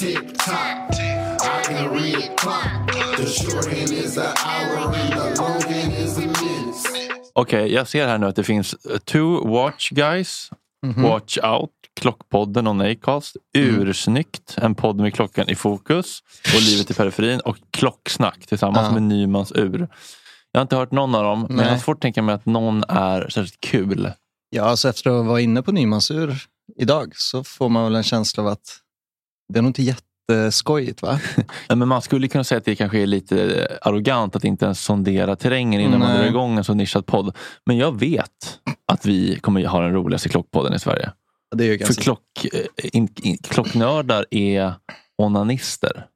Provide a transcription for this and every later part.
Tick tock, I can read clock. The short end is an hour and the long end is a minute. Okej, jag ser här nu att det finns eh, two watch guys, watch out, Klockpodden och Acast, Ursnyggt, en podd med klockan i fokus och livet i periferin och Klocksnack tillsammans Ja. med Nymans ur. Jag har inte hört någon av dem, men Nej. jag har svårt att tänka mig att någon är särskilt kul. Ja, alltså efter att vara inne på Nymansur idag så får man väl en känsla av att det är nog inte jätteskojigt va? Nej, Men man skulle kunna säga att det kanske är lite arrogant att inte ens sondera terrängen innan man Nej. drar igång en så nischad podd. Men jag vet att vi kommer ha den roligaste klockpodden i Sverige. Det är ju För ganska... klock, eh, in, in, klocknördar är onanister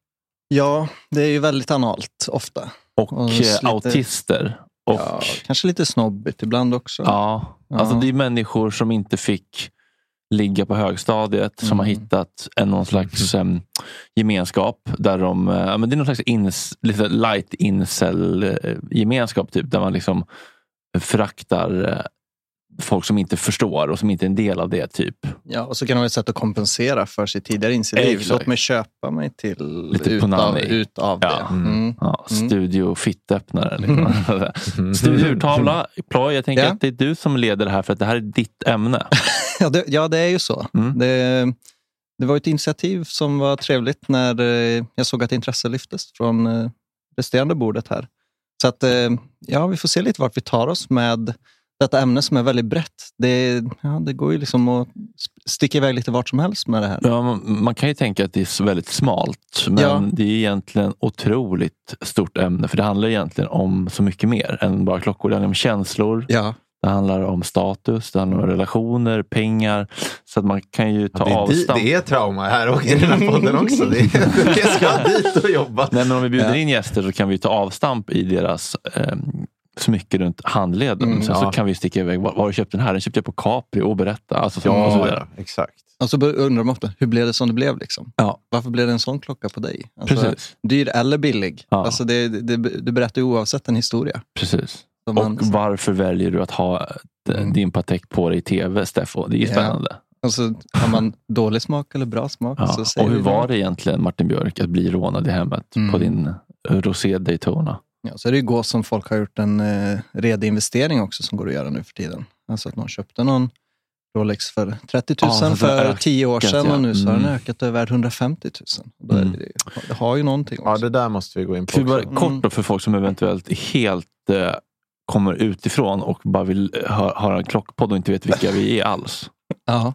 Ja, det är ju väldigt analt ofta. och Och eh, lite- autister. Och, Ja, kanske lite snobbigt ibland också. ja, alltså Ja. det är människor som inte fick ligga på högstadiet som Mm. har hittat en, någon slags em, gemenskap. Där de, ja, men det är någon slags ins, lite light incel eh, gemenskap typ, där man liksom föraktar eh, folk som inte förstår och som inte är en del av det. typ. Ja, och så kan det vara ett sätt att kompensera för sitt tidigare. Exakt. Låt mig köpa mig till Lite utav, utav Ja. det. Mm. Ja, Mm. studio fittöppnare. Liksom. studio urtavla. Ploy, jag tänker Ja. att det är du som leder det här för att det här är ditt ämne. Ja, det, ja, det är ju så. Mm. Det, det var ett initiativ som var trevligt när eh, jag såg att intresse lyftes från eh, resterande bordet här. Så att, eh, ja, vi får se lite vart vi tar oss med detta ämne som är väldigt brett. Det, ja, det går ju liksom att sticka iväg lite vart som helst med det här. Ja, man, man kan ju tänka att det är så väldigt smalt. Men Ja. det är egentligen otroligt stort ämne. För det handlar egentligen om så mycket mer än bara klockor. Det handlar om känslor, Ja, det handlar om status, det handlar om relationer, pengar. Så att man kan ju ta det, är, di- avstamp. det är trauma här och i den här podden också. Det är, ska dit och jobba. Nej, men om vi bjuder Ja. in gäster så kan vi ta avstamp i deras eh, smycke runt handleden. Mm, Sen så ja. kan vi sticka iväg. Var, var har du köpt den här? Den köpte jag på Capri och berätta. Alltså, så, och så Ja, ja, exakt. och så undrar man ofta, hur blev det som det blev? Liksom? Ja. Varför blev det en sån klocka på dig? Alltså, Precis. dyr eller billig? Ja. Alltså, det, det, det berättar ju oavsett en historia. Precis. Och man- varför väljer du att ha Mm. din Patek på dig i tv, Steffo? Det är ju Ja. spännande. Och så har man dålig smak eller bra smak. Ja. Så säger Och hur var det egentligen, Martin Björk, att bli rånad i hemmet Mm. på din Rosé Daytona? Ja, så är det ju gå som folk har gjort en eh, redig-investering också som går att göra nu för tiden. Alltså att någon köpte någon Rolex för 30 000 Ja, för ökat, 10 år sedan ja. och nu så har den Mm. ökat över 150 000. Och Då är Mm. det, det har ju någonting Ja, också. det där måste vi gå in på För vi bara, också. Kort då för folk som eventuellt är helt eh, kommer utifrån och bara vill eh, hö- höra en klockpodd och inte vet vilka vi är alls. Ja.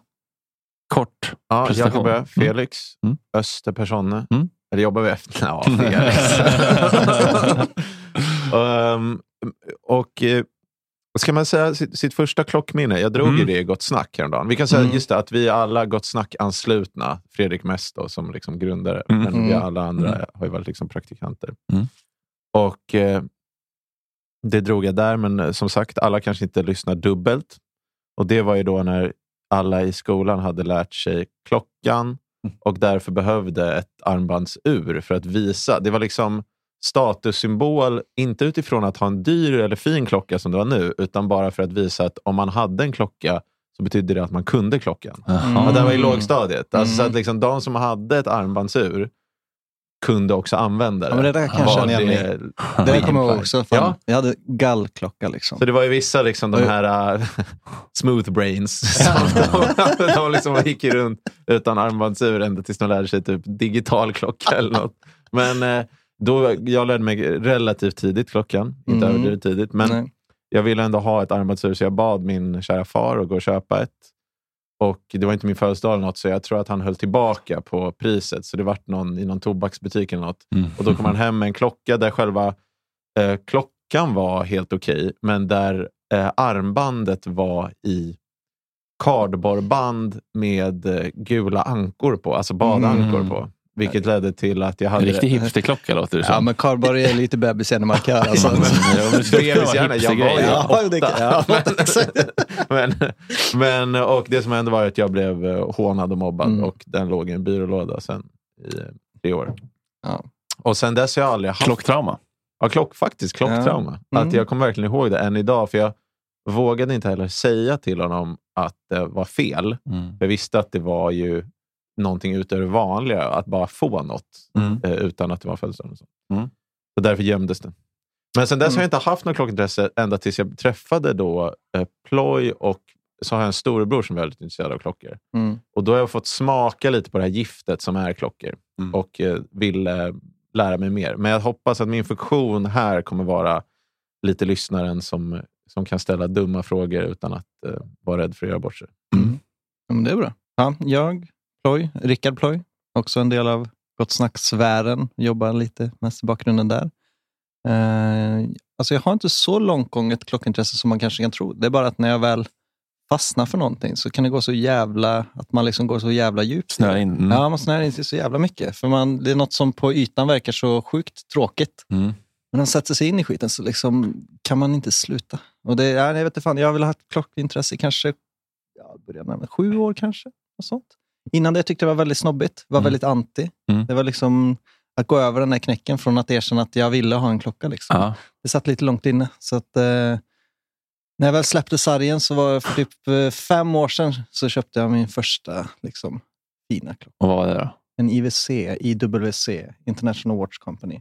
Kort. Ja, jag prestation. kan börja. Mm. Felix Mm. Österpersonne. Mm. Eller jobbar vi efter? Ja, Felix. um, och eh, vad ska man säga, sitt, sitt första klockminne. Jag drog ju Mm. det i Gott Snack häromdagen. Vi kan säga Mm. just det, att vi är alla Gott Snack-anslutna. Fredrik mest då, som liksom grundare. Mm. Men vi Mm. alla andra Mm. har ju varit liksom praktikanter. Mm. Och eh, det drog jag där, men eh, som sagt, alla kanske inte lyssnar dubbelt. Och det var ju då när alla i skolan hade lärt sig klockan och därför behövde ett armbandsur för att visa. Det var liksom statussymbol, inte utifrån att ha en dyr eller fin klocka som det var nu, utan bara för att visa att om man hade en klocka så betydde det att man kunde klockan. Jaha. Och det var i Mm. lågstadiet. Alltså, så Mm. att liksom, de som hade ett armbandsur kunde också använda det. Ja, det där kan jag känna igen det- Det där kommer jag också. Fan, Ja. Jag hade gallklocka liksom. Så det var ju vissa, liksom, de här uh, smooth brains, som de, de liksom gick runt utan armbandsur ända tills de lärde sig typ digital klocka eller något. Men eh, då, jag lärde mig relativt tidigt klockan, inte Mm. överdrivet tidigt. Men Nej. jag ville ändå ha ett armbandsur så jag bad min kära far att gå och köpa ett. Och Det var inte min födelsedag eller något, så jag tror att han höll tillbaka på priset. Så det vart någon i någon tobaksbutik eller något. Mm. Och då kom han hem med en klocka där själva eh, klockan var helt okej, men där eh, armbandet var i kardborreband med eh, gula ankor på, alltså badankor Mm. på. Vilket ledde till att jag En hade... riktig hipsterklocka låter det som. Ja, men Karlborg är lite bebis i en markör. Alltså. Ja, men, ja, men jag var ju åtta. ja, men, men, och det som hände var att jag blev eh, hånad och mobbad Mm. och den låg i en byrålåda sen i eh, tre år. Ja. Och sen dess har jag aldrig haft Klocktrauma. Ja, klock, faktiskt klocktrauma. Ja. Mm. Att jag kommer verkligen ihåg det än idag. För jag vågade inte heller säga till honom att det var fel. Mm. Jag visste att det var ju någonting utöver det vanliga att bara få något Mm. eh, utan att det var så. Mm. Så därför gömdes det. Men sen dess har Mm. jag inte haft något klockintresse ända tills jag träffade då eh, Ploy och så har jag en storebror som är väldigt intresserad av klockor. Mm. Och då har jag fått smaka lite på det här giftet som är klockor Mm. och eh, vill eh, lära mig mer. Men jag hoppas att min funktion här kommer vara lite lyssnaren som, som kan ställa dumma frågor utan att eh, vara rädd för att göra bort sig. Ja, men det är bra. Ja, jag, Ploy, Rickard Ploy, också en del av Gott Snack-sfären. Jobbar lite mest i bakgrunden där. Eh, alltså jag har inte så långtgånget klockintresse som man kanske kan tro. Det är bara att när jag väl fastnar för någonting så kan det gå så jävla, att man liksom går så jävla djupt. i Snöa det. in. Mm. Ja, man snöar in sig så jävla mycket. För man, det är något som på ytan verkar så sjukt tråkigt. Mm. Men när man sätter sig in i skiten så liksom kan man inte sluta. Och det, ja, jag vet inte fan, jag har väl haft klockintresse kanske ja, med sju år kanske. Och sånt. Innan det tyckte jag var väldigt snobbigt, var Mm. väldigt anti. Mm. Det var liksom att gå över den här knäcken från att erkänna att jag ville ha en klocka. Liksom. Ja. Det satt lite långt inne. Så att, eh, när jag väl släppte sargen så var det för typ eh, fem år sedan så köpte jag min första liksom, fina klocka. Och vad var det då? En IWC, IWC, International Watch Company.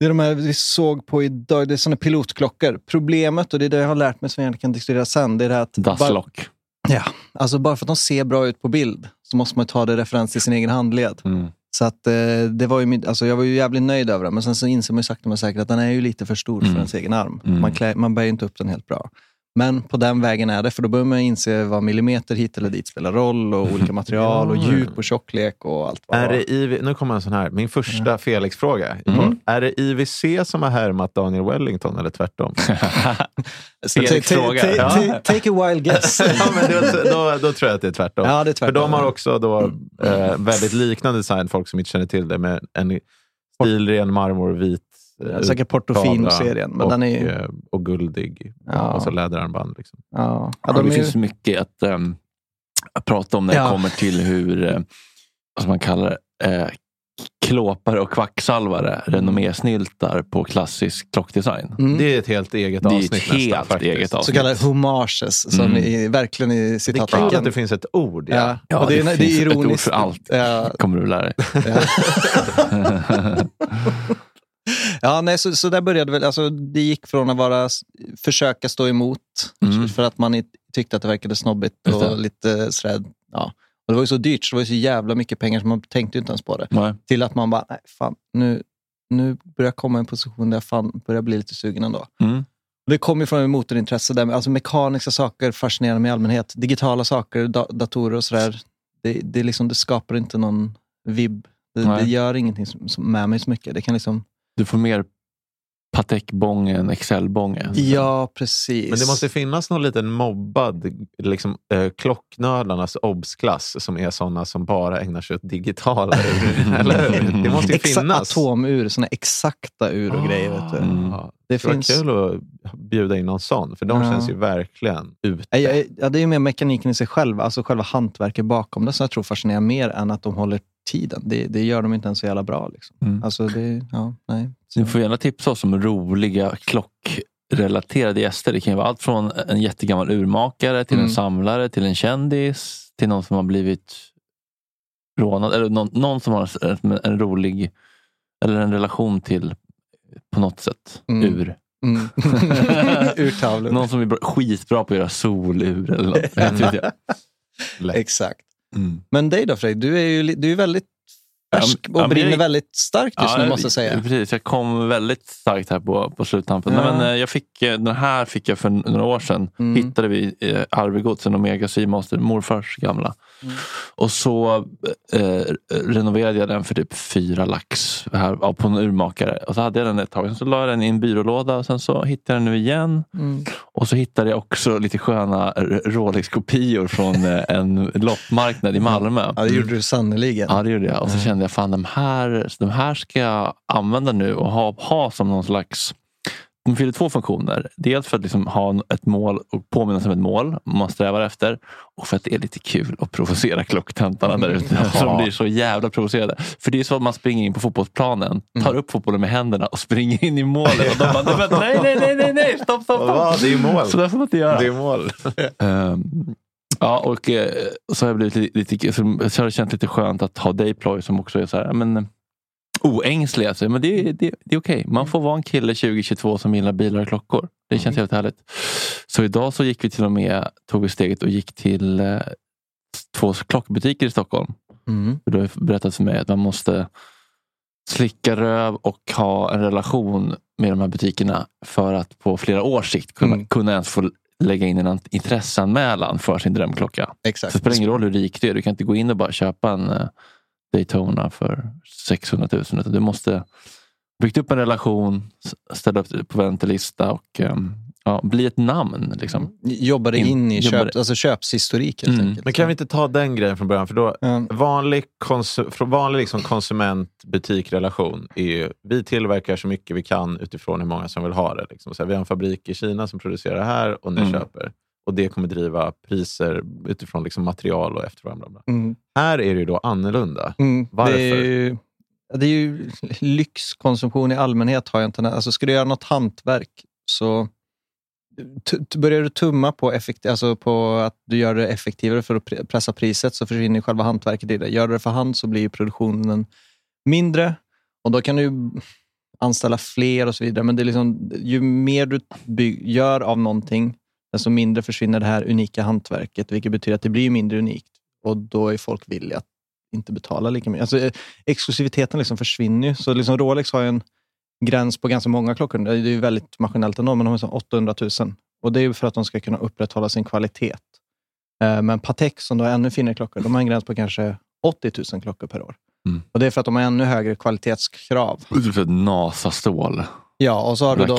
Det är de här vi såg på idag, det är såna pilotklockor. Problemet, och det är det jag har lärt mig som jag kan diskutera sen, det är det här att Dasslock. Ja, alltså bara för att de ser bra ut på bild så måste man ta det referens till sin egen handled. Mm. Så att, eh, det var ju, min- alltså jag var ju jävligt nöjd över den, men sen så inser man ju sakta men säkert att den är ju lite för stor Mm. för ens egen arm. Mm. Man, klä, man bär ju inte upp den helt bra. Men på den vägen är det, för då börjar man inse vad millimeter hit eller dit spelar roll och olika material och djup och tjocklek och allt vad Är det IV, nu kommer en sån här, min första Felix-fråga. Mm. Är det IWC som har härmat Daniel Wellington eller tvärtom? Så Felix ta- ta- fråga. ta- Ja. ta- Take a wild guess. ja, men då, då, tror jag att det är tvärtom. Ja, det är För tvärtom. de har också då, eh, väldigt liknande design, folk som inte känner till det, med en stilren marmorvit eh, Säkert Portofino-serien, men och, den är ju... eh, och guldig. Ja. Och så läderarmband. Liksom. Ja, Ja, de det är finns mycket att, ehm, att prata om när Ja. det kommer till hur, eh, vad man kallar det, eh, klåpare och kvacksalvare renommésnyltar på klassisk klockdesign. Mm. Det är ett helt eget Det är avsnitt ett helt nästan, faktiskt. eget avsnitt. så kallade homages, som Mm. är verkligen i Det är kul att citattecken. det finns ett ord. Ja. Ja, Ja, och det, är, det det, finns är ett ord ironiskt. för allt. Ja, kommer du lära dig. ja. ja, nej, så, så där började väl, alltså, det gick från att vara, försöka stå emot Mm. för att man tyckte att det verkade snobbigt Just och lite sådär, ja. Och det var ju så dyrt, så det var ju så jävla mycket pengar så man tänkte ju inte ens på det. Nej. Till att man bara, nej fan, nu, nu börjar jag komma i en position där jag fan börjar bli lite sugen ändå. Mm. Det kommer från motorintresse. Där, alltså mekaniska saker fascinerar mig i allmänhet. Digitala saker, da, datorer och sådär. Det, det, liksom, det skapar inte någon vibb. Det, det gör ingenting med mig så mycket. Det kan liksom, Du får mer Patek-bånge än Excel-bånge. ja, precis. Men det måste finnas någon liten mobbad liksom, eh, klocknördarnas obsklass som är sådana som bara ägnar sig åt digitala ur. Eller hur? Det måste ju Exa- finnas. Atomur, såna exakta ur och grejer. Vet du. Mm. Ah, Det Det var finns... kul att bjuda in någon sån, för de Ja. känns ju verkligen ute. Ja, ja, ja, det är ju mer mekaniken i sig själv, alltså själva hantverket bakom det som jag tror fascinerar mer än att de håller tiden. Det, det gör de inte ens så jävla bra. Liksom. Mm. Alltså det, ja, nej. Ni får gärna tipsa oss om roliga klockrelaterade gäster. Det kan ju vara allt från en jättegammal urmakare till Mm. en samlare till en kändis till någon som har blivit rånad. Eller någon, någon som har en, en rolig eller en relation till på något sätt Mm. ur. Mm. Urtavlor. Någon som är bra, skitbra på att göra solur eller något. Exakt. Mm. Men dig då Fredrik, du är ju du är väldigt färsk Ja, och men brinner jag- väldigt starkt just nu måste jag säga. Precis, jag kom väldigt starkt här på, på sluttampen. Ja. Nej, men, eh, jag fick, eh, den här fick jag för några år sedan. Mm. Hittade vi eh, Arvegods, en Omega Seamaster, morfars gamla. Mm. Och så eh, renoverade jag den för typ fyra lax här, ja, på en urmakare. Och så hade jag den ett tag. Sen så la jag den i en byrålåda och sen så hittade jag den nu igen. Mm. Och så hittade jag också lite sköna Rolex-kopior från eh, en loppmarknad i Malmö. Ja, det gjorde du sannerligen. Ja, det gjorde jag. Och så kände jag fan de här, de här ska jag använda nu och ha, ha som någon slags de fyller två funktioner. Dels för att liksom ha ett mål och påminna sig om ett mål man strävar efter. Och för att det är lite kul att provocera klocktäntarna där ute. Som blir så jävla provocerade. För det är så att man springer in på fotbollsplanen, tar upp fotbollen med händerna och springer in i målet. Och de bara, "Nej, nej, nej, nej, nej, stopp, stopp, stopp. det är mål. Så där får man inte göra. Det är mål. Ehm, ja, och eh, så har jag blivit lite, lite så har det känts lite skönt att ha dig Ploy som också är så här, men, oängslig. Alltså. Men det, det, det är okej. Man får vara en kille 2022 som gillar bilar och klockor. Det känns helt härligt. Så idag så gick vi till och med, tog vi steget och gick till eh, två klockbutiker i Stockholm. Mm. Du har berättat för mig att man måste slicka röv och ha en relation med de här butikerna för att på flera års sikt kunna, Mm. kunna ens få lägga in en intresseanmälan för sin drömklocka. Så Exakt. det spelar ingen roll hur rik du är. Du kan inte gå in och bara köpa en eh, Daytona för 600 000. Utan du måste byggt upp en relation, ställa upp på väntelista och ehm, ja, bli ett namn. Liksom. Jobba dig In- in i köp, alltså köpshistorik helt Mm. enkelt. Men kan vi inte ta den grejen från början? För då, Ja. vanlig, vanlig liksom konsument-butik-relation är ju, vi tillverkar så mycket vi kan utifrån hur många som vill ha det. Liksom. Så här, vi har en fabrik i Kina som producerar det här och ni Mm. köper. Och det kommer driva priser utifrån liksom material och efterfrågan. Mm. Här är det ju då annorlunda. Mm. Varför? Det är, ju, ja, det är ju lyxkonsumtion i allmänhet. Har jag inte, alltså, ska du göra något hantverk så börjar du tumma på, effekt, alltså på att du gör det effektivare för att pressa priset så försvinner själva hantverket i det. Gör du det för hand så blir produktionen mindre och då kan du anställa fler och så vidare. Men det är liksom, ju mer du gör av någonting, desto mindre försvinner det här unika hantverket, vilket betyder att det blir mindre unikt. Och då är folk villiga att inte betala lika mycket. Alltså, eh, exklusiviteten liksom försvinner ju. Så liksom Rolex har ju en gräns på ganska många klockor. Det är ju väldigt maskinellt ändå, men de har så 800 000. Och det är ju för att de ska kunna upprätthålla sin kvalitet. Eh, Men Patek, som då har ännu finare klockor, de har en gräns på kanske 80 000 klockor per år. Mm. Och Det är för att de har ännu högre kvalitetskrav. Typ ett NASA-stål. Ja, och så har du då...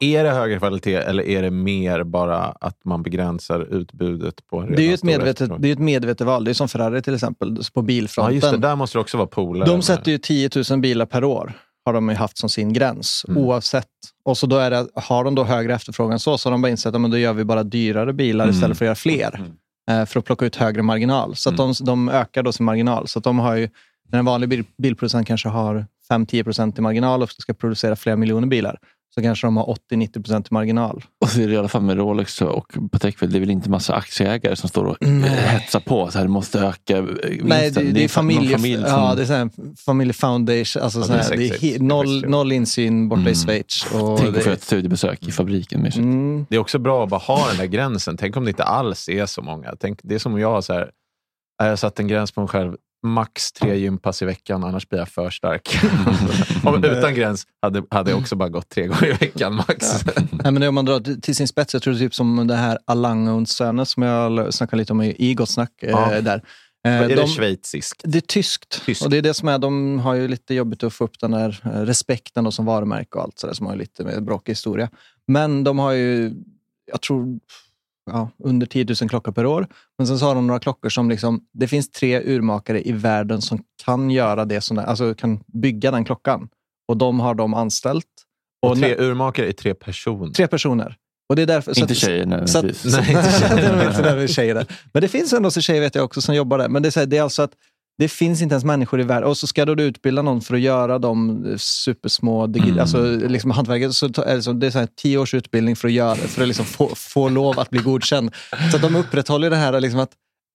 Är det högre kvalitet eller är det mer bara att man begränsar utbudet på Det är ju ett medvetet, det är ett medvetet val. Det är som Ferrari till exempel, på Ja, bilfronten. just det. Där måste det också vara polare. De sätter ju 10 000 bilar per år, har de ju haft som sin gräns, Mm. oavsett. Och så då är det, har de då högre efterfrågan så, så har de bara insett att då gör vi bara dyrare bilar Mm. istället för att göra fler. eh, För att plocka ut högre marginal. Så att de, de ökar då sin marginal. Så de har ju, när en vanlig bil, bilproducent kanske har 5-10 i marginal och ska producera flera miljoner bilar, så kanske de har 80-90 i marginal. Och så är det i alla fall med Rolex och Patek, det är väl inte massa aktieägare som står och Nej. hetsar på. Så här, det måste öka eh, vinsten. Nej, det, det är en fa- någon familje, familj som... ja, det är så här, familj foundation. Alltså Ja, det är här, det är noll, noll insyn borta i Mm. Schweiz. Och Tänk att det, få ett studiebesök i fabriken. Mm, Det är också bra att bara ha den där gränsen. Tänk om det inte alls är så många. Tänk, det är som om jag har så här, jag har satt en gräns på mig själv. Max tre gympass i veckan, annars blir jag för stark. om, utan gräns hade, hade jag också bara gått tre gånger i veckan max. Nej, men om man drar till- sin spets, jag tror det är typ som det här Alange und Söner som jag snackade lite om i, Gott Snack. eh, Ja. där. Eh, är de- det schweiziskt? Det är tyskt. Tyskt. Och det är det som är, de har ju lite jobbigt att få upp den där eh, respekten då som varumärke och allt sådär som har ju lite med bråkig historia. Men de har ju, jag tror, ja, under 10 000 klockor per år. Men sen så har de några klockor som liksom, det finns tre urmakare i världen som kan göra det, som, alltså kan bygga den klockan. Och de har de anställt. Och tre när- urmakare är tre personer. tre personer. Och det är därför, Inte tjejer nödvändigtvis. Nej, inte tjejer. det är nog inte där tjejer där. Men det finns ändå så tjejer vet jag också som jobbar där. Men det är, så här, det är alltså att det finns inte ens människor i världen. Och så ska du utbilda någon för att göra de supersmå digi- Mm. alltså, liksom hantverket. Så är det, så, det är så här, tio års utbildning för att, göra, för att liksom få, få lov att bli godkänd. Så att de upprätthåller det här liksom att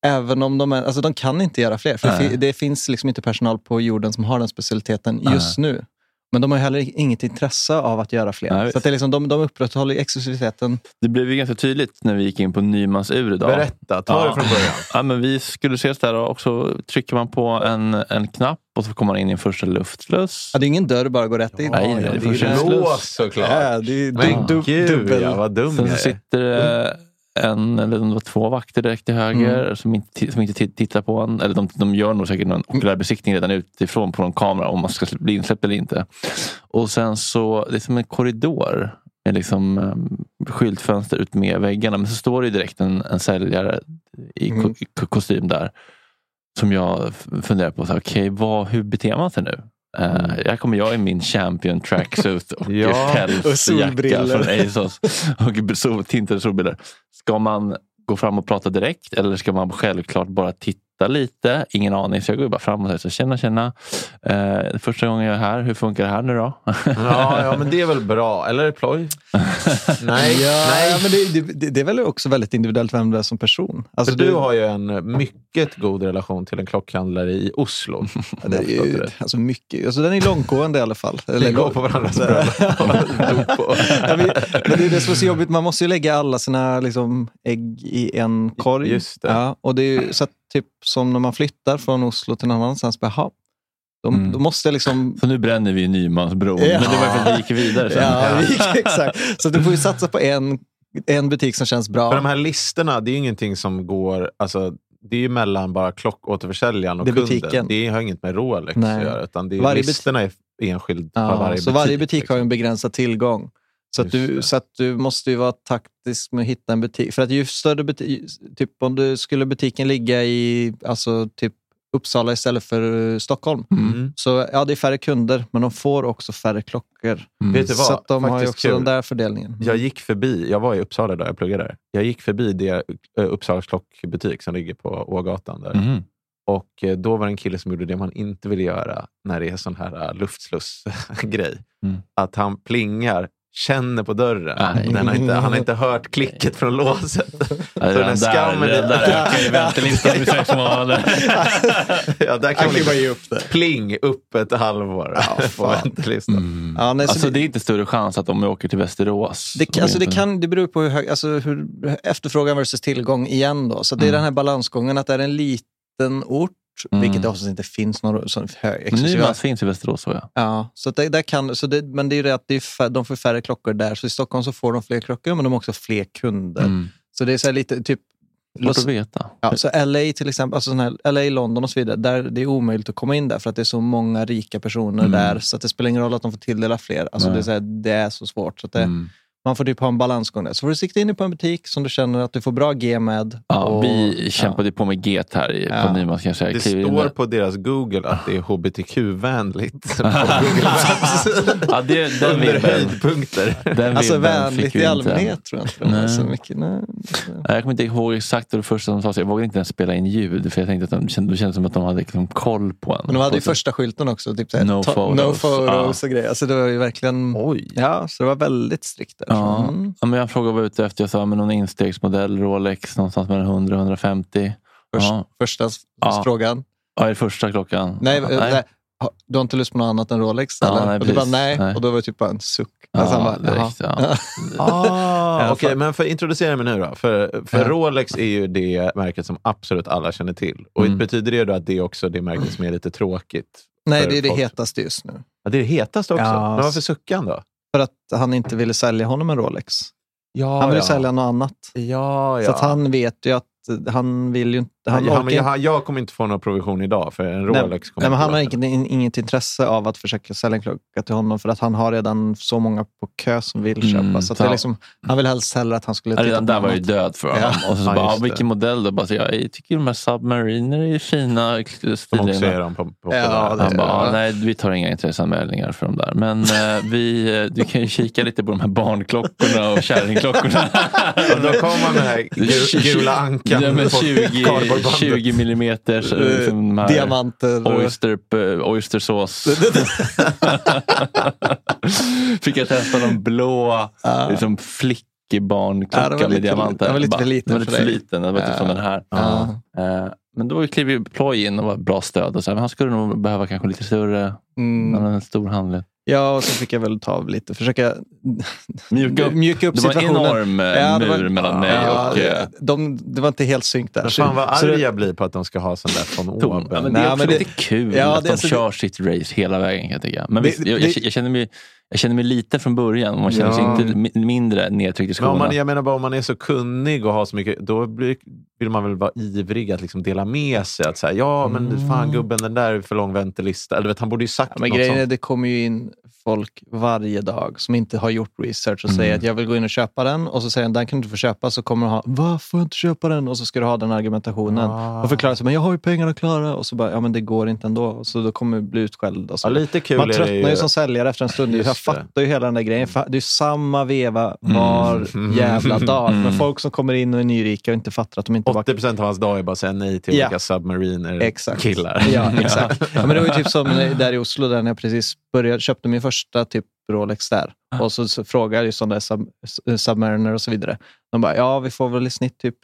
även om de är, alltså de kan inte göra fler. För det, finns liksom inte personal på jorden som har den specialiteten just nu. Men de har ju heller inget intresse av att göra fler. Nej. så att det är liksom, de, de upprätthåller exklusiviteten. Det blev ju ganska tydligt när vi gick in på Nymans ur idag. Berätta, ta Ja. det från början. Ja, men vi skulle ses där och så trycker man på en, en knapp och så kommer man in i en första luftsluss. Ja, det är ingen dörr bara att gå rätt in. Nej, nej, det är det en är sluss. lås såklart. Ja, det är Men du, du, gud, dubbel. ja, vad dum Sen jag så är. sitter det en eller om det var två vakter direkt till höger Mm. som inte, som inte ti- tittar på en. Eller de, de gör nog säkert någon okulär besiktning redan utifrån på någon kamera om man ska bli insläppt eller inte. Och sen så, det är som en korridor med liksom, um, skyltfönster ut med väggarna. Men så står det ju direkt en, en säljare i, ko, Mm. i ko- kostym där. Som jag funderar på, så här, okej, vad, hur beter man sig nu? Uh, här kommer jag i min champion tracksuit och Ja, pälsjacka från ASOS. Och sol, tintade solbriller. Ska man gå fram och prata direkt eller ska man självklart bara titta lite? Ingen aning. Så jag går bara fram och säger så, tjena tjena. Eh, första gången jag är här, hur funkar det här nu då? Ja, ja, men det är väl bra. Eller ploj? Nej, Ja, nej. ja, men det, det, det är väl också väldigt individuellt vem du är som person. Alltså, För du har ju en mycket god relation till en klockhandlare i Oslo. Ja, det är ju, alltså mycket, alltså den är långtgående i alla fall. Ni går på varandras bröllop. Ja, men, men det är det som är så jobbigt. Man måste ju lägga alla sina liksom, ägg i en korg. Just det. Ja, och det är ju så att, typ som när man flyttar från Oslo till någon annanstans. Bara, "Jaha, då, Mm. då måste jag liksom... Så nu bränner vi Nymansbron. Ja. Men det var för att vi gick vidare sen. Ja, vi gick- exakt. Så du får ju satsa på en, en butik som känns bra. För de här listorna, det är ju ingenting som går... Alltså, det är ju mellan bara klockåterförsäljaren och Det kunden. butiken. Det har inget med Rolex Nej. att göra. Utan det är, Varje butik- listorna är enskild Ja, varje så butik. varje butik har ju en liksom. begränsad tillgång. Så att, du, så att du måste ju vara taktisk med att hitta en butik. För att ju större butik, typ om du skulle butiken ligga i alltså typ Uppsala istället för eh, Stockholm. Mm. Så ja, det är färre kunder, men de får också färre klockor. Mm. Vet du vad? Så att de har ju Faktiskt också kul. den där fördelningen. Jag gick förbi, jag var i Uppsala där jag pluggade där. Jag gick förbi det eh, Uppsalas klockbutik som ligger på Ågatan där. Mhm. Och eh, då var det en kille som gjorde det man inte vill göra när det är sån här uh, luftsluss-grej. Mm. Att han plingar, känner på dörren. Nej. Den har inte, han har inte hört klicket från låset. Ja, Så redan den skammen där, där ökar ju väntelistan i sex månader. ja, där kan man liksom ge upp det. pling upp ett halvår Ja, på väntelistan. Mm. Ja, nej, så Alltså det- det är inte större chans att om jag åker till Västerås. Det, de alltså det, kan, det beror på hur, hög, alltså hur efterfrågan versus tillgång igen. Då. Så det är Mm. den här balansgången att det är en liten ort, Mm. vilket det oftast inte finns någon sån hög Men Nymans finns i Västerås så ja. Ja, så det, där kan, så det, men det är ju det att det är fär, de får färre klockor där. Så i Stockholm så får de fler klockor, men de har också fler kunder. Mm. Så det är så lite typ... Svårt att veta. Ja, så LA till exempel, alltså sån här, LA, London och så vidare, där det är omöjligt att komma in där för att det är så många rika personer Mm. där. Så det spelar ingen roll att de får tilldela fler. Alltså Nej. det, är så här, det är så svårt. Så det, Mm. Man får typ ha en balansgång där. Så får du sikta in dig på en butik som du känner att du får bra G med. Ja, och- vi kämpade på med get här i- Ja. på Nymans kan jag säga. Det står på deras Google att det är hbtq-vänligt. Ja, det, den Under höjdpunkter. den Alltså vänligt i allmänhet tror jag inte. Nej. Så mycket, nej. Jag kommer inte ihåg exakt vad det första de sa. Så jag vågade inte ens spela in ljud. För jag tänkte att de kände, det kändes som att de hade liksom koll på en. Men de hade ju första skylten också. Typ såhär, No ta- photos. no photos Ja. och grejer. Alltså det var ju verkligen... Oj. Ja, så det var väldigt strikt där. Ja. Mm. ja, men jag frågade vad jag var ute efter. Jag sa men någon instegsmodell, Rolex, någonstans mellan 100 och 150. Först, Ja. Första Ja. frågan. Ja, är det första klockan? Nej, ja, nej. ha- du har inte lust på något annat än Rolex? Ja, eller? nej, och du bara nej. Nej. Och då var det typ bara en suck. Ja, Alltså, bara, direkt, ja. Ah, fan. men för introducera mig nu då. För, för Ja. Rolex är ju det märket som absolut alla känner till. Och Mm. Betyder det då att det är också det märket som är lite tråkigt? Nej, det är det folk? hetaste just nu. Ja, det är det hetaste också. Ja, Men varför suckar han då? För att han inte ville sälja honom en Rolex. Ja, Han vill ja. sälja något annat. Ja, ja. Så att han vet ju att han vill ju inte... Han, ja, orkar inte- jag, kommer inte få någon provision idag, för en Nej, Rolex kommer Nej, men han har inget, inget intresse av att försöka sälja en klocka till honom för att han har redan så många på kö som vill Mm, köpa. Så att så- det är liksom, han vill helst hellre att han skulle titta redan på där var ju död för honom. Ja. Och så, Ja, bara, ah, vilken modell då? Bara, jag tycker de här Submariner är fina Som också är stilarna. de på, på Ja, det- Han bara, Ja. ah, nej vi tar inga intresseanmälningar för de där. Men eh, vi, eh, du kan ju kika lite på de här barnklockorna och kärringklockorna. Och då kommer man med den här gu- gula ankan Ja, men på 20, cardboardbandet. 20 millimeters eh, Eh, liksom Diamanter. oyster, eh, oystersås. Fick jag testa de blå Ja. liksom flickbarnklockan Ja, lite- med diamanter. den var lite för liten Den var lite för liten. Den var typ som den här. Eh, Men då klev ju Ploy in och var bra stöd. Och så här, men han skulle nog behöva kanske lite större, Mm. han en stor handled. Ja, och så fick jag väl ta av lite, försöka Mjuka upp. mjuka upp Det var en situationen. enorm eh, Ja, det var- mur mellan mig Ja, och... eh, de, det var inte helt synk där. Men fan vad det- arg jag blir på att de ska ha sån där från oben. Ja, men det Nej, är också men det- lite kul Ja, att det- de alltså, kör sitt race hela vägen kan jag tycka. Men Det- visst, jag, det- jag, jag, känner mig, jag känner mig lite från början. och Man känner sig Ja. inte mi- mindre nedtryckt i Men om skorna. man, jag menar bara om man är så kunnig och har så mycket, då blir, vill man väl vara ivrig att liksom dela med sig. Att säga, ja men fan gubben den där är för lång väntelista. Eller vet, han borde ju sagt Ja, men något grejen är, sånt. det kommer ju in folk varje dag som inte har gjort research och Mm. säger att jag vill gå in och köpa den och så säger han den kan du inte få köpa så kommer du ha, vad får jag inte köpa den? Och så ska du ha den argumentationen Ah. och förklara sig, men jag har ju pengar att klara och så bara, ja men det går inte ändå. Så då kommer du bli utskälld. Och så. Ja, lite kul Man tröttnar ju som säljare efter en stund. Jag Just det. fattar ju hela den där grejen. Det är samma veva var Mm. jävla dag. Mm. Men folk som kommer in och är nyrika och inte fattar att de inte bara 80 procent av hans dag är bara att säga nej till Ja. olika submariner Exakt. killar. Ja, exakt. Ja, men det var ju typ som där i Oslo, där när jag precis började, köpte min första typ Rolex där. Och så, så frågade jag är sub, Submariner och så vidare. De bara, ja vi får väl i snitt typ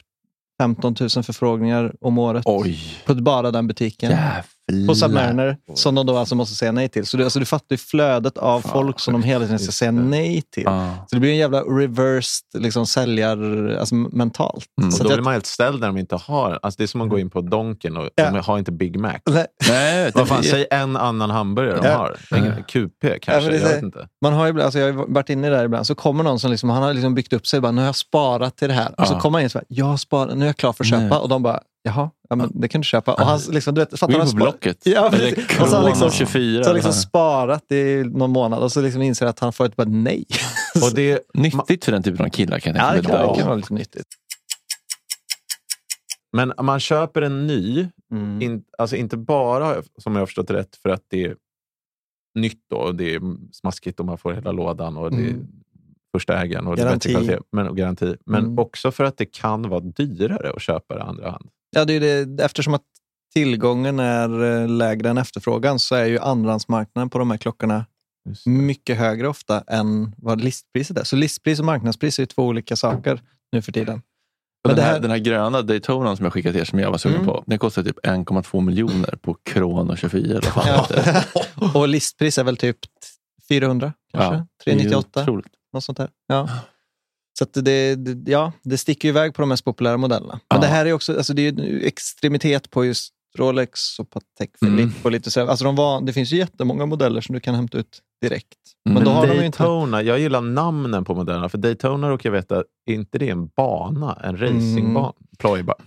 15 000 förfrågningar om året Oj, på bara den butiken. jävlar. På Submariner, som de då alltså måste säga nej till. Så du, alltså, du fattar ju flödet av Fan, folk som de hela tiden ska säga nej till. Ja. Så det blir en jävla reversed liksom, säljar, alltså, mentalt. Mm. Så Och då blir man helt ställd när de inte har, alltså det är som att gå in på Donken och Ja. de har inte Big Mac. Nej, Nej, Vad fan, det- säg en annan hamburgare de Ja. har. Ingen, QP kanske, är jag vet inte. Man har ju, ibland- alltså jag har varit inne där ibland, så kommer någon som liksom, han har liksom byggt upp sig. Bara, nu har jag sparat till det här. Och så Ja. kommer han in och säger, jag har sparat, nu är jag klar för att köpa. Nej. Och de bara, jaha, ja, men det kan du köpa. Och han, liksom, du vet, fattar han på Blocket. Ja, precis. Och så har han liksom, Corona 24. så har liksom sparat i någon månad och så liksom inser att han får ett bara nej. Och det, Nyttigt för den typen av killar kan jag Ja, tänka det mig. det kan vara lite nyttigt. men man köper en ny, Mm. in, alltså inte bara, som jag har förstått rätt, för att det är nytt då, och det är smaskigt och man får hela lådan och det är Mm. första ägaren och det är Garanti. bättre kvalitet. Men, och garanti. Men Mm. också för att det kan vara dyrare att köpa det andra hand. Ja, det är det, eftersom att tillgången är eh, lägre än efterfrågan så är ju andrahandsmarknaden på de här klockorna mycket högre ofta än vad listpriset är. Så listpris och marknadspris är två olika saker nu för tiden. Den, här, här- den här gröna Daytonan som jag skickade till er som jag var sugen Mm. på. Den kostar typ 1,2 miljoner på Krono 24. Eller vad fan Ja. och listpris är väl typ 400 kanske? Ja, det är ju 398? otroligt. Något sånt där. Ja. Så att det, det, ja, det sticker ju iväg på de mest populära modellerna. Men Ja. det här är också alltså det är extremitet på just Rolex och Patek Philippe. Mm. Och lite så, alltså de var, det finns ju jättemånga modeller som du kan hämta ut direkt. Men Mm. då har de ju Daytona, inte... jag gillar namnen på modellerna. För Daytona råkar jag veta, är inte det en bana? En racingbana?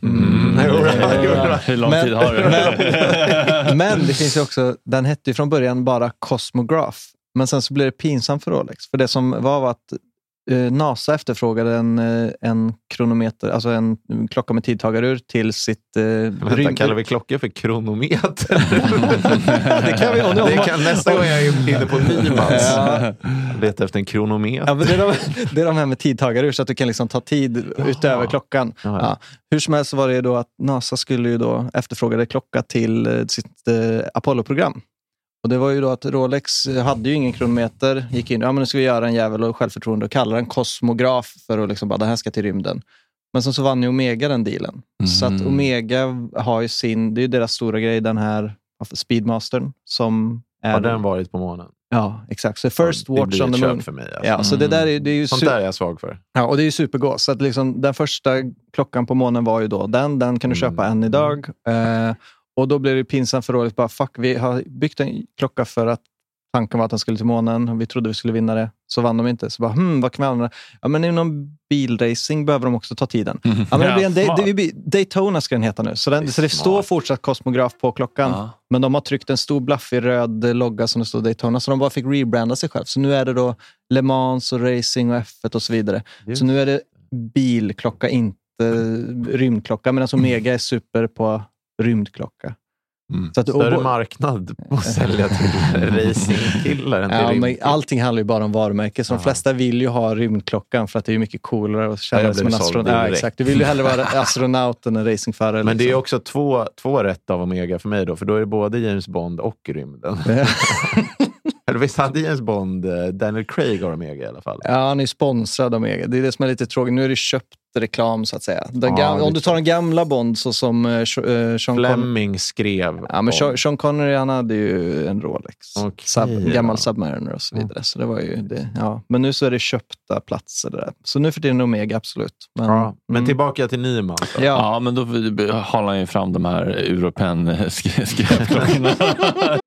Mm. Jo, jo, jo. Hur lång Men- tid har du? Men, men det finns ju också, den hette ju från början bara Cosmograph. Men sen så blev det pinsamt för Rolex. För det som var var att NASA efterfrågade en, eh, en kronometer, alltså en klocka med tidtagarur till sitt eh, Vänta, rymd- kallar vi klockor för kronometer? det kan vi, om, det kan, nästa gång jag är inne på Nymans. Ja. Leta efter en kronometer. Ja, men det, är de, det är de här med tidtagarur så att du kan liksom ta tid utöver klockan. Jaha. Ja. Hur som helst var det då att NASA skulle ju då efterfrågade klocka till eh, sitt eh, Apollo-program. Och det var ju då att Rolex eh, hade ju ingen kronometer, gick in, ja men nu ska vi göra en jävel och självförtroende och kalla den kosmograf för att liksom bara, det här ska till rymden. Men sen så vann ju Omega den dealen. Så att Mm. Omega har ju sin, det är ju deras stora grej, den här Speedmastern som är... Har den varit på månen? Ja, exakt. Så First det Watch blir on the Moon. för mig. Alltså. Ja, så det där är, det är ju Sånt där är jag svag för. Ja, och det är ju supergås. Så att liksom, den första klockan på månen var ju då den. Den kan du Mm. köpa än idag. Eh, och då blev det pinsamt för Rolex. Bara, fuck, vi har byggt en klocka för att tanken var att den skulle till månen. Vi trodde vi skulle vinna det. Så vann de inte. Så bara, hmm, vad kan vi använda? Ja, men inom bilracing behöver de också ta tiden. Ja, men det blir en, Ja, Day- blir, Daytona ska den heta nu. Så, den, Det så det står fortsatt kosmograf på klockan. Ja. Men de har tryckt en stor blaffig röd logga som det står Daytona. Så de bara fick rebranda sig själv. Så nu är det då Le Mans och racing och F1 och så vidare. Så nu är det bilklocka, inte rymdklocka. Medan Omega är super på rymdklocka. Mm. Så att, Större och- marknad att sälja till racingkillar än till Ja, men allting handlar ju bara om varumärke. Så de flesta vill ju ha rymdklockan för att det är mycket coolare att känna Ja, som en astronaut. Ja, exakt. Du vill ju hellre vara astronaut än en racingförare. Men det är liksom. också två, två rätt av Omega för mig då, för då är det både James Bond och rymden. Eller visst hade James Bond eh, Daniel Craig av Omega i alla fall? Ja, han är sponsrad av Omega. Det är det som är lite tråkigt. Nu är det köpt reklam så att säga. Den Ja, om du tar den gamla Bond så som eh, Sean Connery. Fleming skrev Ja, men Sean, Sean Connery han hade ju en Rolex. Okej, Sub, gammal ja. Submariner och så vidare. Så det var ju det, ja. Men nu så är det köpta platser. Där. Så nu för tiden Omega, absolut. Men, Ja, men mm. tillbaka till Nyman. Ja. Ja, men då håller han ju fram de här Europen-skräpklockorna.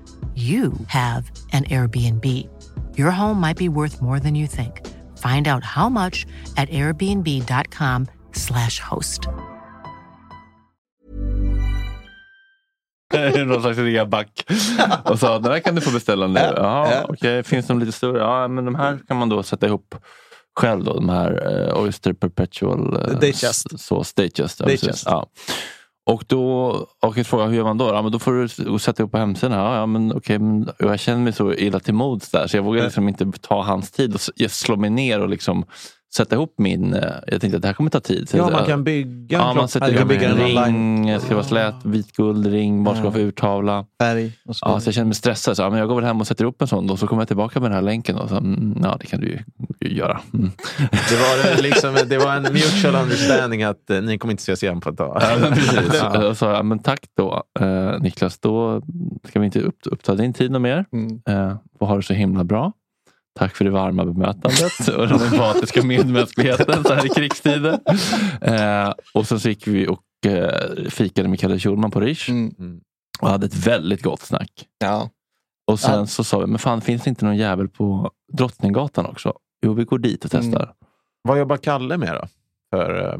you have an Airbnb. Your home might be worth more than you think. Find out how much at airbnb.com/slash host. Någon slags reaback. Och sa, den här kan du få beställa nu. Ja, okej. Finns de lite större? Ja, men de här kan man då sätta ihop själv. Då, de här eh, Oyster Perpetual eh, Datejust. Så, Datejust. Ja, Datejust. Ja. Och då och jag frågade hur gör man då? Ja, men då får du sätta upp på hemsidan. Ja, ja, men, okej, men, jag känner mig så illa till mods där så jag vågar liksom inte ta hans tid och slå mig ner och liksom sätta ihop min... eh, Jag tänkte att det här kommer ta tid. Så Ja, man kan bygga en Ja, man sätter ihop en ring, det ska vara slät, vit guldring, bara ska vara för urtavla. Färg och så. Ja, så jag känner mig stressad. Så, ja, men jag går väl hem och sätter upp en sån då, så kommer jag tillbaka med den här länken. Och så, mm, ja, det kan du ju göra. Mm. Det var, liksom, det var en mutual understanding att eh, ni kommer inte ses igen på ett tag. Ja, men precis. Ja. Sa, ja, men tack då eh, Niklas, då ska vi inte upp, uppta din tid något mer. Mm. Eh, och ha det så himla bra. Tack för det varma bemötandet och den empatiska medmänskligheten så här i krigstider. Eh, och sen så gick vi och eh, fikade med Kalle Schulman på Rish Mm. och hade ett väldigt gott snack. Ja. Och sen Ja. så sa vi, men fan finns det inte någon jävel på Drottninggatan också? Jo, vi går dit och testar. Mm. Vad jobbar Kalle med då? För, eh,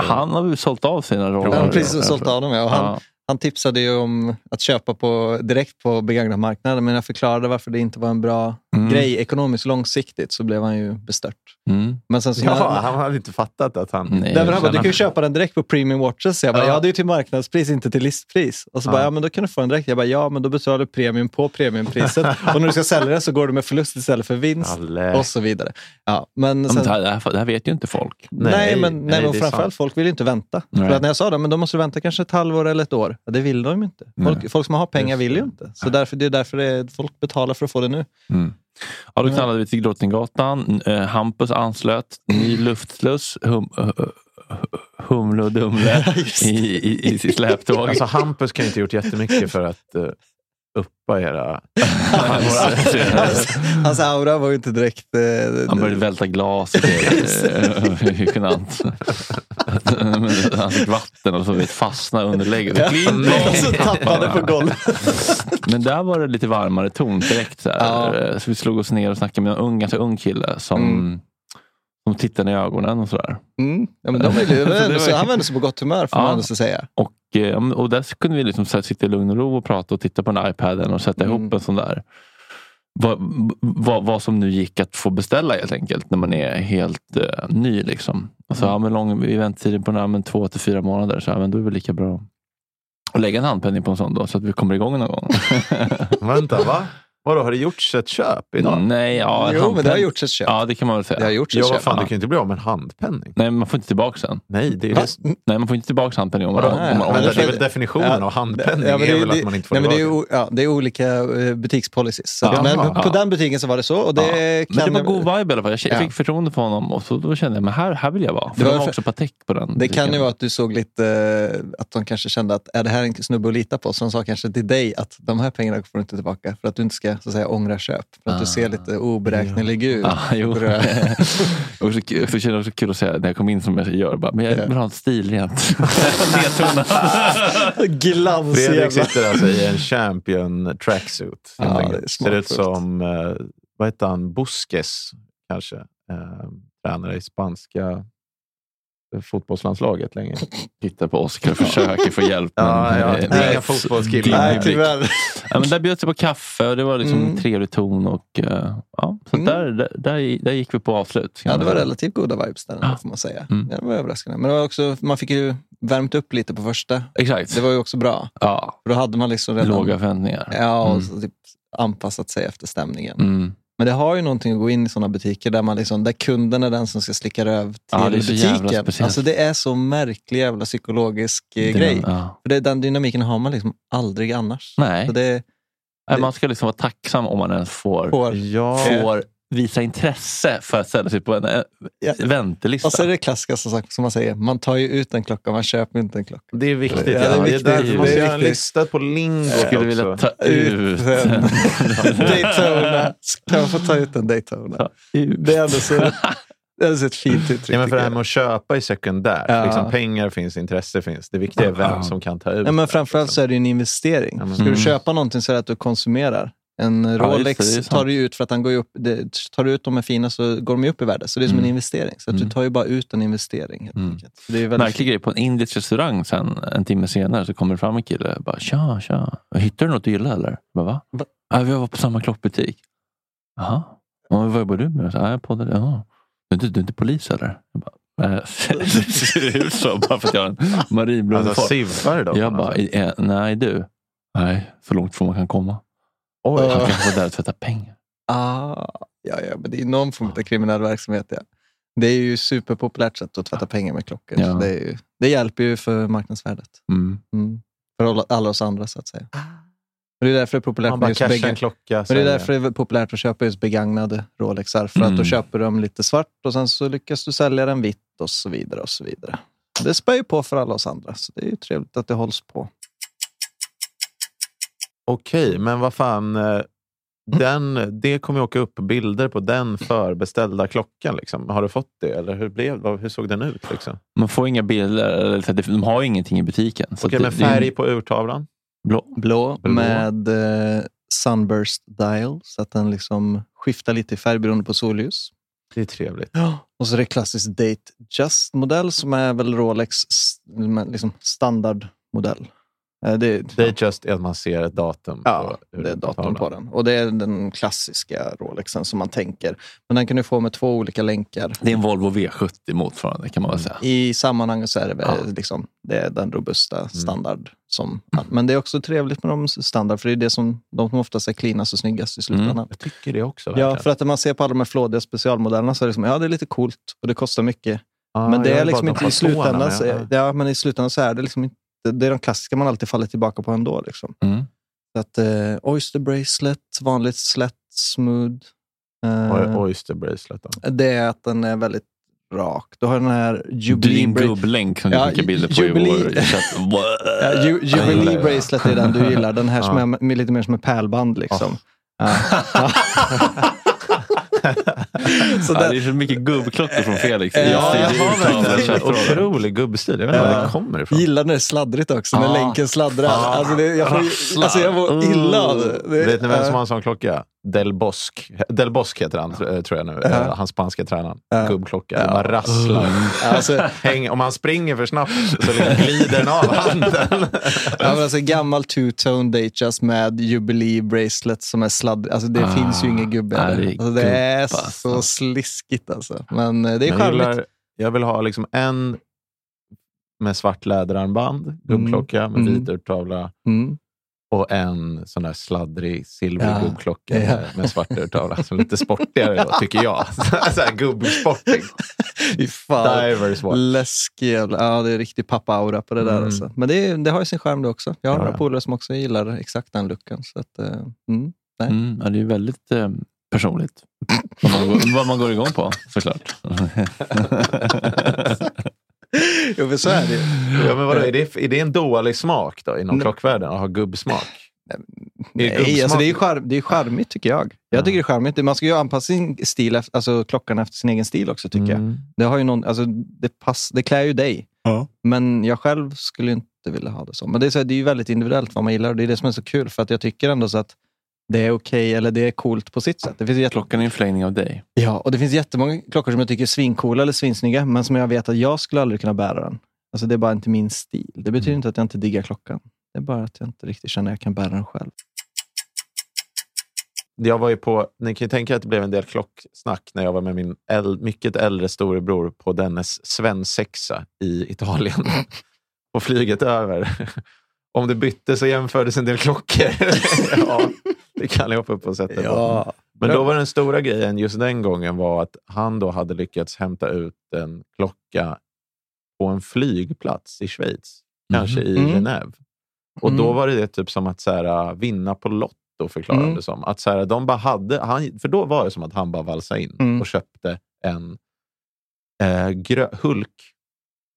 för, Han har ju sålt av sina roller. Han har precis sålt av dem. Ja. Och han, Ja. Han tipsade ju om att köpa på, direkt på begagnatmarknaden, men jag förklarade varför det inte var en bra Mm. grej ekonomiskt långsiktigt, så blev han ju bestört. Mm. Men sen så Ja, han hade inte fattat att han... Nej. Därför han bara, du kan ju köpa den direkt på Premium Watches. Jag bara, Ja. ja. det är ju till marknadspris, inte till listpris. Och så Ja. bara, ja men då kan du få den direkt. Jag bara, ja men då betalar du premium på premiumpriset. och när du ska sälja den så går du med förlust istället för vinst. Kalle. Och så vidare. Ja, men Ja, sen, men det, här, det, här, vet ju inte folk. nej, Nej, men, nej, nej, men framförallt sant. folk vill ju inte vänta. Nej. För att när jag sa det, men då måste du vänta kanske ett halvår eller ett år. Ja, det vill de ju inte. Folk, folk som har pengar vill ju inte. Så därför, det är därför det är, folk betalar för att få det nu. Mm. Ja, då knallade vi till Drottninggatan. Eh, Hampus anslöt. Ny luftsluss. Hum, uh, humle och Dumle i, i, i sitt släptåg. Alltså Hampus kan ju inte ha gjort jättemycket för att uh, uppa era... hans, hans aura var ju inte direkt... Eh, Han började välta glas. och det, eh, Hur kunde han? Fick vatten och så vet, fastna under lägget. och så tappade på golvet. Men där var det lite varmare ton direkt. Så, här. Ja. så vi slog oss ner och snackade med en ung, ganska ung kille som, Mm. som tittade i ögonen och sådär. Mm. Ja, men de ju, Så han var ändå så på gott humör får Ja. man ändå säga. Och, eh, och där kunde vi liksom så sitta i lugn och ro och prata och titta på den iPaden och sätta Mm. ihop en sån där. Vad, vad, vad som nu gick att få beställa helt enkelt när man är helt eh, ny. Liksom. Alltså, Mm. ja, men lång, vi på den men två till fyra månader. Så, ja, men då är det lika bra att lägga en handpenning på en sån då så att vi kommer igång någon gång. Vänta, va? Vadå, har det gjorts ett köp idag? Nej, ja, Jo, men det har gjorts ett köp. Ja, det kan man väl säga. Det har gjorts Ja, ett vad köp. fan, Ja. du kan ju inte bli av med en handpenning. Nej, man får inte tillbaka den. Nej, det är, Va? det, Nej, man får inte tillbaka handpenning om man, Vadå? om man, om Nej, man men det för- är väl definitionen Ja, av handpenning Ja, men är det, väl det, att man inte får nej, men det, är, tillbaka. o- ja, det är olika eh, butikspolicies. Så, Ja. men Jaha. på Ja. den butiken så var det så. Och det Ja. kan Men det var god vibe i alla fall. Jag Ja. fick förtroende för honom och så då kände jag men här, här vill jag vara. För Det var de har för- också Patek på den. Det kan ju vara att du såg lite, eh, att de kanske kände att är det här en snubbe att lita på? Så de sa kanske till dig att de här pengarna får du inte tillbaka för att du inte ska så att säga, ångra köp. För att Ah. du ser lite oberäknelig ut. Ja, jo. På det här. också, kul- jag känner också kul att säga när jag kom in som jag gör. Bara, men jag Ja. vill ha ett stilrent. Glans Fredrik sitter alltså i en champion tracksuit. är Ser ut som, eh, vad heter han, Busques kanske. Eh, tränare i spanska fotbollslandslaget länge. Tittar på Oscar och försöker få hjälp. Ja, men, ja, det är inga fotbollskillar. Nej. Ja, men där bjöds det på kaffe och det var liksom Mm. en trevlig ton. Och, eh, ja, så Mm. där, där, där, där gick vi på avslut. Ja, det var relativt goda vibes där, Ja. får man säga. Mm. Ja, det var överraskande. Men det var också, man fick ju värmt upp lite på första. Exakt. Det var ju också bra. ja, För då hade man liksom redan låga förväntningar. ja, och Mm. typ anpassat sig efter stämningen. Men det har ju någonting att gå in i sådana butiker där, man liksom, där kunden är den som ska slicka röv till Ja, det är så jävla butiken. Alltså, det är så märklig jävla psykologisk eh, Det- grej. Ja. För det, den dynamiken har man liksom aldrig annars. Nej. Så det, man ska liksom vara tacksam om man ens får, får, Ja, får visa intresse för att ställa sig på en eh, Ja. väntelista. och så är det klassiska som, sagt, som man säger, man tar ju ut en klocka, man köper inte en klocka. det är viktigt. Ja, Ja, det är det är viktigt. därför är måste göra en viktigt. lista på lingo Jag skulle vilja ta ut... Daytona. Kan man få ta ut en Daytona? Det är ändå så, det är så ett fint uttryck. Ja, men för det här med att köpa är sekundärt. Ja. Liksom, pengar finns, intresse finns. Det viktiga är vem Ja. som kan ta ut. Nej, men framförallt så liksom. är det ju en investering. Ja, Ska du Mm. köpa någonting så är det att du konsumerar. En Rolex det, det tar du ut för att den går upp, det, tar du ut de är fina så går de ju upp i värde. Så det är som Mm. en investering. Så att Mm. du tar ju bara ut en investering. Helt Mm. det är Märklig grej, på en indisk restaurang sen, en timme senare så kommer det fram en kille och bara tja, tja. Hittar du något du gillar eller? Jag bara, va? Va? Ja, vi var på samma klockbutik. Jaha. Ja, vad jobbar du med? Så, ja, jag poddade. Jaha. Du, inte- du är inte polis eller? Jag bara, "Eh, det ser ut så bara för att jag har en marinblå Alltså de? Jag bara, alltså. "Eh, nej du. Nej, så långt från man kan komma. Oj. Han kanske var där och tvättade pengar. Ah, ja, ja, men det är någon form av kriminell verksamhet. Ja. Det är ju superpopulärt sätt att tvätta pengar med klockor. Ja. Det, är ju, det hjälper ju för marknadsvärdet. Mm. Mm. För alla, oss andra så att säga. Och det är därför det är populärt Man med just en klocka. men det är därför det är populärt att köpa just begagnade Rolexar. För att då Mm. köper de lite svart och sen så lyckas du sälja den vitt och så vidare. och så vidare. Det spär ju på för alla oss andra, så det är ju trevligt att det hålls på. Okej, men vad fan. eh, Den, det kommer ju åka upp bilder på den förbeställda klockan. Liksom. Har du fått det? Eller hur, blev, hur såg den ut? Liksom? Man får inga bilder, de har ju ingenting i butiken. Okej, att men färg på urtavlan? Blå. Blå, Blå. med eh, sunburst dial, så att den liksom skiftar lite i färg beroende på solljus. Det är trevligt. Och så är det klassisk Date Just-modell som är väl Rolex liksom standardmodell. Eh, Det, Det är just att man ser ett datum. ja, på det är urtavlan. på den. Och det är den klassiska Rolexen som man tänker. Men den kan du få med två olika länkar. Det är en Volvo V70 motsvarande kan man väl säga. I sammanhanget så är det, Ja. liksom, det är den robusta standard. Som, men det är också trevligt med de standard, för det är det som, de som oftast är cleanast och snyggast i slutändan. Jag tycker det också. Ja, verkligen. för att när man ser på alla de här flådiga specialmodellerna så är det, liksom, ja, det är lite coolt och det kostar mycket. Ja, men det är liksom inte i slutändan, så, ja, men i slutändan så är det liksom inte, det är de klassiska man alltid faller tillbaka på ändå. Liksom. Mm. Så att, eh, Oyster Bracelet, vanligt slätt, smooth. Eh, Oyster bracelet. Då. det är att den är väldigt rak. Du har den här Jubilee, Din gubblänk som du Ja, skickade bilder på Jubilee- i chatten. ja, Ju- Ja, Jubilee ja. Bracelet är den du gillar. Den här som Ja. är med, lite mer som ett pärlband. Liksom. Ja. så Ja, den, det är så mycket gubbklotter från Felix. Ja, jag har Ja, chatten. otrolig gubbstil. Jag vet inte var Ja. det kommer ifrån. gillar när det är sladdrigt också, när Ja. länken sladdrar. Ja. Alltså det, jag, får, alltså jag mår illa av det. Vet ni vem som ja. har en sån klocka? Del Bosque. Del Bosque heter han, tr- tror jag nu. Ja. Eh, Han spanska tränaren. Ja. Gubbklocka. Ja. Det bara rasslar. Alltså, Häng, om han springer för snabbt så glider den av handen. ja, men alltså, gammal two-tone Datejust med Jubilee Bracelet som är sladdrig. Alltså, det Ah. finns ju ingen gubbe. Ja, där. det är alltså, det är alltså. så sliskigt alltså. Men eh, det är charmigt. gillar, jag vill ha liksom en med svart läderarmband, gubbklocka med Mm. vit urtavla. Mm. Och en sån där sladdrig silvrig Ja. gubbklocka Ja. med, svart urtavla. Som lite sportigare då, tycker jag. så här fan. Divers watch. Läskig jävla... Ja, det är riktig pappa-aura på det där. Mm. Alltså. Men det, det har ju sin charm det också. Jag har Ja, några ja. polare som också gillar exakt den looken. Så att, mm. Nej. Mm, ja, det är väldigt eh, personligt. Vad man, går, vad man går igång på såklart. Jo, för så är det ju. Ja, men vadå, är, det, är det en dålig smak då inom klockvärlden att ha gubbsmak? Är det Nej, gubbsmak? alltså det är charm, det är charmigt tycker jag. Jag Ja. tycker det är charmigt. Man ska ju anpassa sin stil, efter, alltså klockan efter sin egen stil också tycker jag. Mm. Det, har ju någon, alltså, det, pass, det klär ju dig. Men jag själv skulle inte vilja ha det så. Men det är, så här, det är ju väldigt individuellt vad man gillar och det är det som är så kul. För att jag tycker ändå så att det är okej eller det är coolt på sitt sätt. Det finns jätte... Klockan är en förlängning av dig. Ja, och det finns jättemånga klockor som jag tycker är svincoola eller svinsnygga, men som jag vet att jag skulle aldrig kunna bära den. Alltså det är bara inte min stil. Det betyder inte att jag inte diggar klockan. Det är bara att jag inte riktigt känner att jag kan bära den själv. Jag var ju på, ni kan ju tänka att det blev en del klocksnack när jag var med min äl, mycket äldre storebror på dennes svensexa i Italien. på flyget över. Om det bytte så jämfördes en del klockor. ja, det kan jag upp och på. Men då var den stora grejen just den gången var att han då hade lyckats hämta ut en klocka på en flygplats i Schweiz. Kanske i Mm. Genève. Och då Mm. var det typ som att så här, vinna på Lotto förklarade Mm. det som. Att så här, de bara hade, han, för då var det som att han bara valsade in Mm. och köpte en eh, grö, Hulk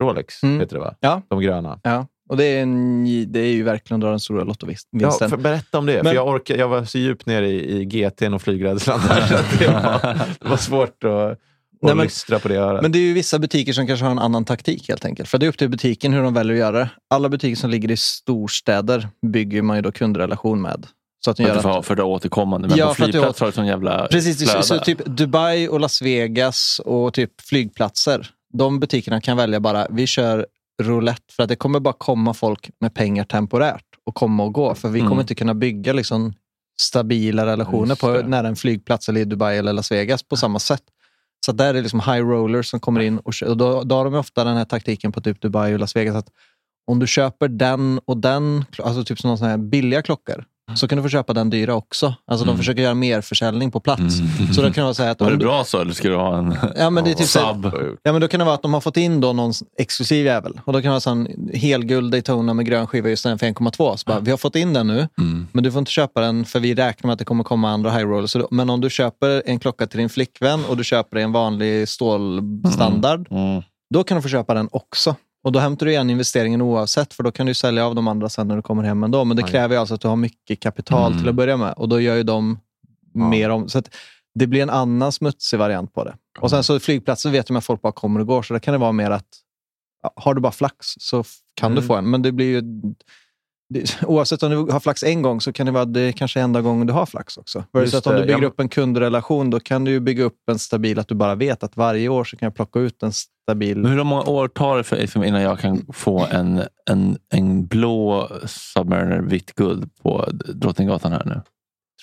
Rolex, Mm. heter det va? Ja. De gröna. Ja, och det är, en, det är ju verkligen att dra den stora Ja, lottovinsten. för, berätta om det. Men- för jag, orkar, jag var så djupt nere i, i GT'n och flygrädslan där. så att det, var, det var svårt att, att Nej, men- på det örat. Men det är ju vissa butiker som kanske har en annan taktik helt enkelt. För det är upp till butiken hur de väljer att göra det. Alla butiker som ligger i storstäder bygger man ju då kundrelation med. Så att de För gör att för det återkommande. Men Ja, på flygplats har- du sån jävla Precis, flöde. så, så typ Dubai och Las Vegas och typ flygplatser. De butikerna kan välja bara, vi kör roulette för att det kommer bara komma folk med pengar temporärt och komma och gå. För vi Mm. kommer inte kunna bygga liksom stabila relationer på nära en flygplats eller i Dubai eller Las Vegas på samma sätt. Så där är det liksom high rollers som kommer in och, och då, då har de ofta den här taktiken på typ Dubai och Las Vegas att om du köper den och den, alltså typ sådana här billiga klockor, så kan du få köpa den dyra också. Alltså de Mm. försöker göra mer försäljning på plats. Mm. Så då kan det vara så att Var det du, bra så eller ska du ha en Ja, men det är typ sub? Ja, men då kan det vara att de har fått in då någon exklusiv jävel. Och då kan det vara sån helguld Daytona med grön skiva just den för 1,2. Så bara, vi har fått in den nu, Mm. men du får inte köpa den för vi räknar med att det kommer komma andra high rollers. Men om du köper en klocka till din flickvän och du köper en vanlig stålstandard, Mm. då kan du få köpa den också. Och då hämtar du igen investeringen oavsett, för då kan du sälja av de andra sen när du kommer hem ändå. Men det Oj. kräver ju alltså att du har mycket kapital Mm. till att börja med. Och då gör ju de Ja. mer om... Så det blir en annan smutsig variant på det. Och sen så flygplatser vet du att folk bara kommer och går, så det kan det vara mer att har du bara flax så kan du Mm. få en. Men det blir ju... Det, oavsett om du har flax en gång så kan det vara det kanske enda gången du har flax också. Just så att om du bygger ja. upp en kundrelation, då kan du bygga upp en stabil, att du bara vet att varje år så kan jag plocka ut en stabil... Men hur många år tar det för, för innan jag kan få en, en, en blå Submariner vitt guld på Drottninggatan här nu?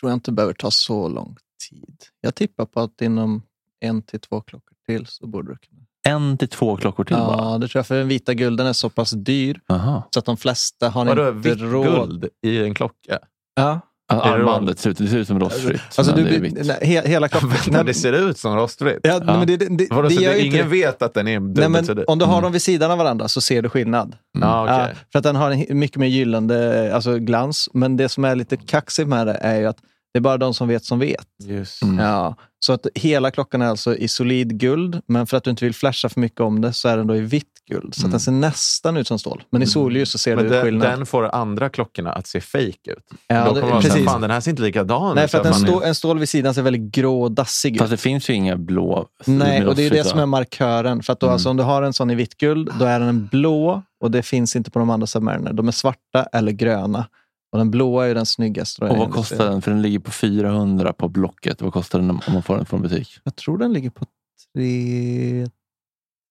tror jag inte behöver ta så lång tid. Jag tippar på att inom en till två klockor till så borde det kunna. En till två klockor till bara? Ja, det tror jag. För den vita gulden är så pass dyr Aha. så att de flesta har Vadå, inte vitt råd. guld i en klocka? Ja. Alltså, Är det armbandet ser ut, det ser ut som rostfritt. Alltså, men du, det nej, he, hela klockan... Vänta, det ser ut som rostfritt? ja, nej, men det, det, det, Vadå, det så det, ingen inte... vet att den är Nej, men dyr? om du har Mm. dem vid sidan av varandra så ser du skillnad. Ja, okej. Ja, för att den har en mycket mer gyllene alltså glans. Men det som är lite kaxigt med det är ju att det är bara de som vet som vet. Just. Mm. Ja, så att hela klockan är alltså i solid guld, men för att du inte vill flasha för mycket om det så är den då i vitt guld. Så att den ser nästan ut som stål. Men i solljus så ser Mm. Du den, skillnad. den får andra klockorna att se fake ut. Ja, Då det- kommer man säga, precis. fan den här ser inte likadan Nej, ut. för att en, stå, en stål vid sidan ser väldigt grå och dassig ut. Fast det finns ju inga blå. Nej, och det är det som är markören. För att då, Mm. alltså, om du har en sån i vitt guld, då är den en blå och det finns inte på de andra Submariner. De är svarta eller gröna. Och den blåa är den snyggaste. Och vad kostar den? För den ligger på 400 på Blocket. Vad kostar den om man får den från butik? Jag tror den ligger på tre,